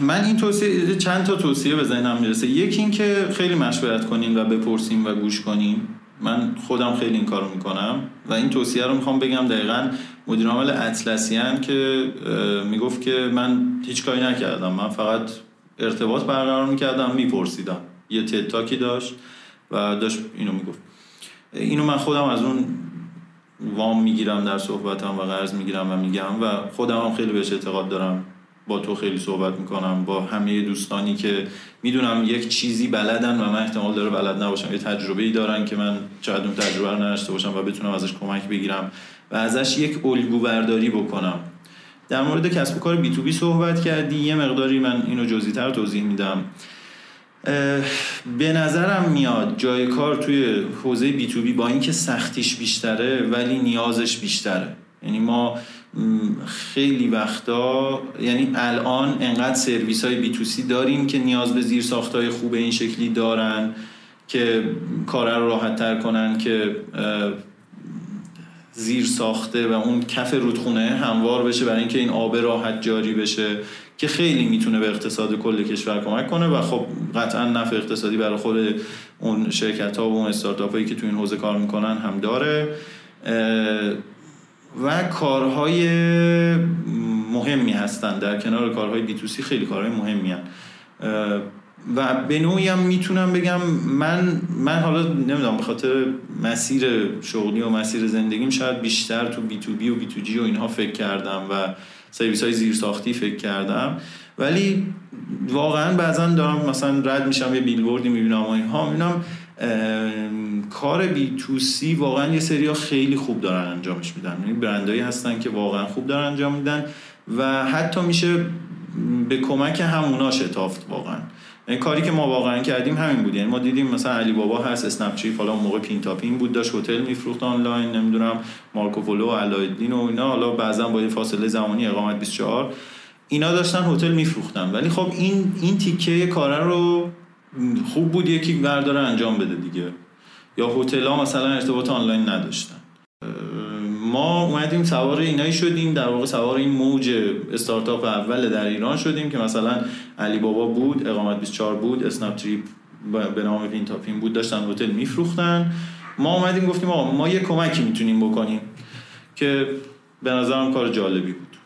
من این توصیه چند تا توصیه به ذهنم می‌رسه. یکی این که خیلی مشورت کنین و بپرسیم و گوش کنیم من خودم خیلی این کارو می‌کنم و این توصیه رو می‌خوام بگم. دقیقا مدیر عامل اطلسیان که می‌گفت که من هیچ کاری نکردم. من فقط ارتباط برقرار می‌کردم میپرسیدم. یه تتاکی داشت و داشت اینو می‌گفت. اینو من خودم از اون وام می‌گیرم در صحبتم و قرض می‌گیرم و میگم و خودم هم خیلی بهش اعتقاد دارم. با تو خیلی صحبت می‌کنم با همه دوستانی که می‌دونم یک چیزی بلدن و من احتمال داره بلد نباشم. یه تجربه ای دارن که من شاید اون تجربه رو نداشته باشم و بتونم ازش کمک بگیرم و ازش یک الگو برداری بکنم. در مورد کسب و کار بی تو بی صحبت کردی. یه مقداری من اینو جزئی‌تر توضیح میدم. به نظرم میاد جای کار توی حوزه بی تو بی با اینکه سختیش بیشتره ولی نیازش بیشتره. یعنی ما خیلی وقتا یعنی الان انقدر سرویس های بی تو سی داریم که نیاز به زیر های خوب این شکلی دارن که کار رو راحت تر کنن که زیر ساخته و اون کف رودخونه هموار بشه برای اینکه این آب راحت جاری بشه که خیلی می‌تونه به اقتصاد کل کشور کمک کنه. و خب قطعا نفع اقتصادی برای خود اون شرکت ها و اون استارتاپ هایی که تو این حوزه کار می‌کنن هم داره. و کارهای مهمی هستن. در کنار کارهای بی تو خیلی کارهای مهمی هستن. و به نوعی هم می‌تونم بگم من من حالا نمی‌دونم به خاطر مسیر شغلی و مسیر زندگیم شاید بیشتر تو بی تو بی و بی تو جی و اینها فکر کردم و سرویس های زیر ساختی فکر کردم. ولی واقعا بعضا دارم مثلا رد میشم یه بیلبوردی می‌بینم و اینها. می‌بینم کار بی تو سی واقعا یه سری ها خیلی خوب دارن انجامش میدن. یعنی برندهایی هستن که واقعا خوب دارن انجام میدن و حتی میشه به کمک همونا شتافت واقعا. این کاری که ما واقعا کردیم همین بود. یعنی ما دیدیم مثلا علی بابا هست اسنپ چیپ حالا موقع پین تاپین بود داشت هتل میفروخت آنلاین نمی‌دونم مارکو پولو و و اینا. حالا بعضا با فاصله زمانی اقامت 24 اینا داشتن هتل میفروختن. ولی خب این این تیکه کار رو خوب بود یکی برداره انجام بده دیگه. یا هتل ها مثلا ارتباط آنلاین نداشتن. ما اومدیم سوار اینایی شدیم. در واقع سوار این موج استارتاپ اول در ایران شدیم که مثلا علی بابا بود اقامت 24 بود اسنپ تریپ به نام پین تاپین بود داشتن هتل میفروختن. ما اومدیم گفتیم آقا ما یه کمکی می‌تونیم بکنیم که به نظرم کار جالبی بود.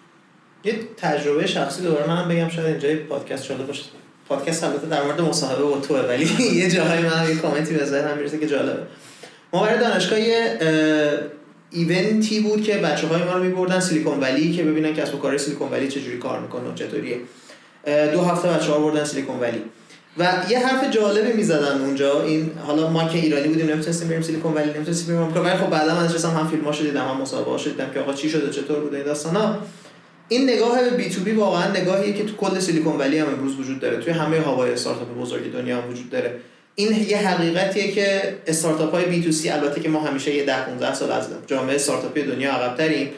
یه تجربه شخصی دوباره من بگم شاید اینجا پادکست جالب باشه. پادکست البته در مورد مصاحبه با توه ولی (laughs) یه جاهایی من یه کامنتی به ذهنم می‌رسه که جالبه. ما برای دانشگاه یه ایونتی بود که بچه های ما رو میبردن سیلیکون ولی که ببینن کسب و کار سیلیکون ولی چجوری کار می‌کنه و چطوریه. دو هفته بچه ها بردن سیلیکون ولی. و یه حرف جالبی می‌زدن اونجا. این حالا ما که ایرانی بودیم نمی‌تونستیم بریم سیلیکون ولی نمی‌تونستیم بریم ولی خب بعدا من نشستم هم فیلماشو دیدم هم مصاحبه دیدم که آقا چی شده چطور بوده این داستانا. این نگاه به B2B واقعا نگاهیه که تو کل سیلیکون ولی هم امروز وجود داره. توی همه هاب‌های استارتاپ بزرگ دنیا هم وجود داره. این یه حقیقتیه که استارتاپ های B2C البته که ما همیشه یه 10 15 سال از جامعه استارتاپی دنیا عقب تریم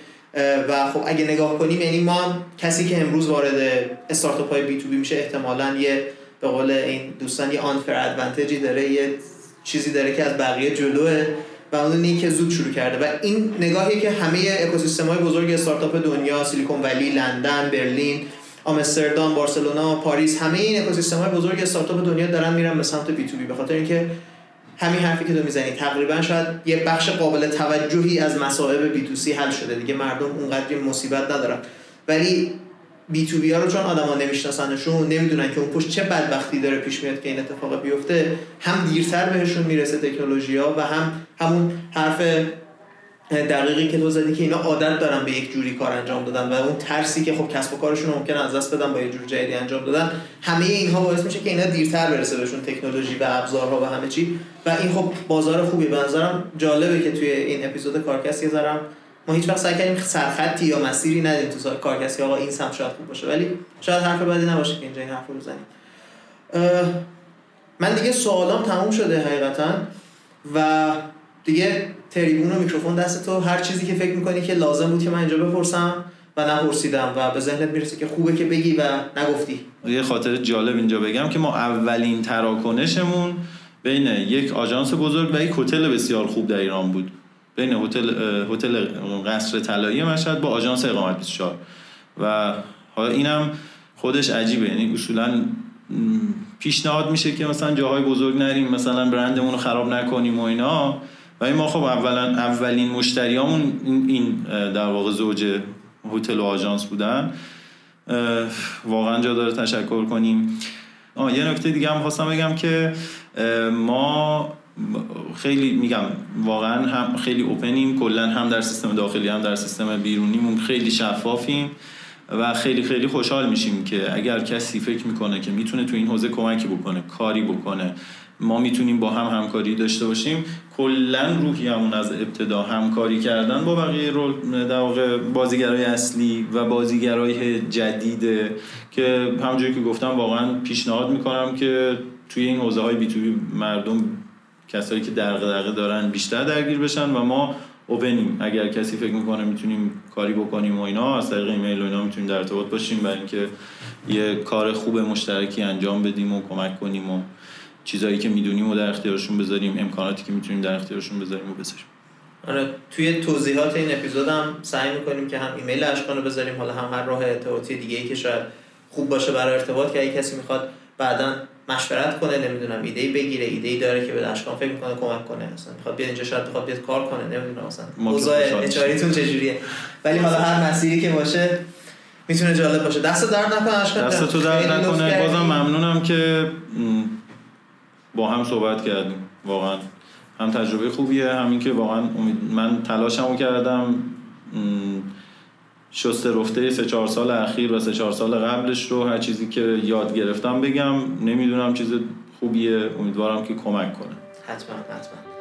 و خب اگه نگاه کنیم یعنی ما کسی که امروز وارد استارتاپ های B2B میشه احتمالاً یه به قول این دوستان یه آنفر ادوانتجی داره یه چیزی داره که از بقیه جلوه. و اون که زود شروع کرده. و این نگاهی که همه اکوسیستم های بزرگ استارتاپ دنیا سیلیکون ولی لندن برلین آمستردام بارسلونا پاریس همه این اکوسیستم های بزرگ استارتاپ دنیا دارن میرن به سمت بی تو بی. به خاطر اینکه همین حرفی که تو می‌زنی تقریبا شاید یه بخش قابل توجهی از مصائب بی تو سی حل شده. دیگه مردم اونقدر مصیبت ندارن. ولی بی تو بی ها رو چون آدما نمیشناسنشون نمی‌دونن که اون پشت چه بدبختی داره پیش میاد که این اتفاق بیفته هم دیرتر بهشون می‌رسه تکنولوژی ها و هم همون حرف دقیقی که تو زدی که اینا عادت دارن به یک جوری کار انجام دادن و اون ترسی که خب کسب و کارشون رو ممکن از دست بدن با یه جور جدیدی انجام دادن همه اینها باعث میشه که اینا دیرتر برسه بهشون تکنولوژی و ابزارها و همه چی. و این خب بازار خوبی. به نظرم جالبه که توی این اپیزود کارکست یه ذرم ما هیچ وقت سعی کردیم سرخطی یا مسیری ندیم تو کارکست آقا این سمت شاید خوب باشه. ولی شاید حرف بعدی نباشه که اینجا این حرف رو بزنیم. من دیگه سوالام تموم شده حقیقتا و دیگه تریبون و میکروفون دست تو هر چیزی که فکر می‌کنی که لازم بود که من اینجا بپرسم و نپرسیدم و به ذهنت می‌رسه که خوبه که بگی و نگفتی. یه خاطر جالب اینجا بگم که ما اولین تراکنشمون بین یک آژانس بزرگ و یک هتل بسیار خوب در ایران بود. بین هتل هتل قصر طلایی مشهد با آژانس اقامت 24 و حالا اینم خودش عجیبه یعنی اصولا پیشنهاد میشه که مثلا جاهای بزرگ نریم مثلا برندمون رو خراب نکنیم و اینا. و ما خب اولا اولین مشتریامون این در واقع زوج هتل و آژانس بودن. واقعا جا داره تشکر کنیم. آه یه نکته دیگه هم خواستم بگم که ما خیلی میگم واقعا هم خیلی اوپنیم کلا هم در سیستم داخلی هم در سیستم بیرونیمون خیلی شفافیم و خیلی خیلی خوشحال میشیم که اگر کسی فکر می‌کنه که می‌تونه تو این حوزه کمکی بکنه کاری بکنه ما می‌تونیم با هم همکاری داشته باشیم. کلا روحی همون از ابتدا همکاری کردن با بقیه رول در واقع بازیگرای اصلی و بازیگرای جدیده که همونجوری که گفتم واقعا پیشنهاد می‌کنم که توی این حوزه های بی تو بی مردم کسایی که درقه دارن بیشتر درگیر بشن و ما اوپنیم اگر کسی فکر می‌کنه می‌تونیم کاری بکنیم و اینا از طریق ایمیل و اینا می‌تونیم در ارتباط باشیم برای اینکه یه کار خوب مشترکی انجام بدیم و کمک کنیم و چیزایی که می‌دونیم و در اختیارشون بذاریم امکاناتی که می‌تونیم در اختیارشون بذاریم و بذاریم. آره توی توضیحات این اپیزود هم سعی می‌کنیم که هم ایمیل اشکان رو بذاریم حالا هم هر راه ارتباطی دیگه ای که شاید خوب باشه برای ارتباط که اگه کسی می‌خواد بعدا مشورت کنه نمی‌دونم ایده ای بگیره ایده ای داره که به اشکان فکر می‌کنه کمک کنه. مثلا می‌خواد بیاد اینجا شاید بخواد بیاد کار کنه نمی‌دونم مثلا. اوضاع اچاریتون چجوریه؟ ولی حالا هر مسیری که باشه می‌تونه جالب باشه. دست درد نکنه اشکان دست تو درد نکنه. بازم ممنونم که با هم صحبت کردیم. واقعا هم تجربه خوبیه همین که واقعا من تلاشمو کردم. شسته رفته سه چهار سال اخیر و سه چهار سال قبلش رو هر چیزی که یاد گرفتم بگم. نمی‌دونم چیز خوبیه. امیدوارم که کمک کنه. حتما حتما.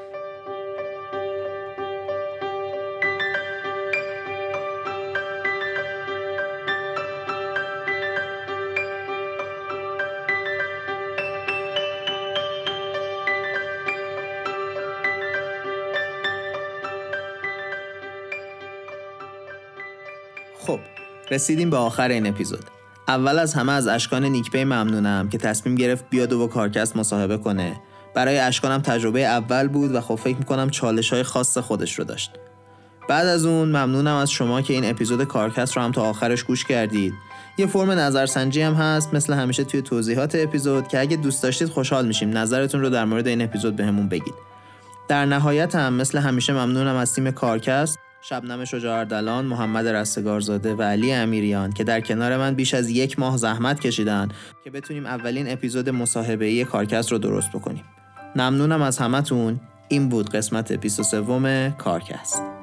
رسیدیم به آخر این اپیزود. اول از همه از اشکان نیکپی ممنونم که تصمیم گرفت بیاد و با کارکست مصاحبه کنه. برای اشکانم تجربه اول بود و خب فکر می‌کنم چالش های خاص خودش رو داشت. بعد از اون ممنونم از شما که این اپیزود کارکست رو هم تا آخرش گوش کردید. یه فرم نظرسنجی هم هست مثل همیشه توی توضیحات اپیزود که اگه دوست داشتید خوشحال میشیم. نظرتون رو در مورد این اپیزود بهمون بگید. در نهایت هم مثل همیشه ممنونم از تیم کارکست. شبنم شجاع محمد رستگارزاده و علی امیریان که در کنار من بیش از یک ماه زحمت کشیدن که بتونیم اولین اپیزود مصاحبه ای کارکست رو درست بکنیم. ممنونم از همتون. این بود قسمت 23 کارکست.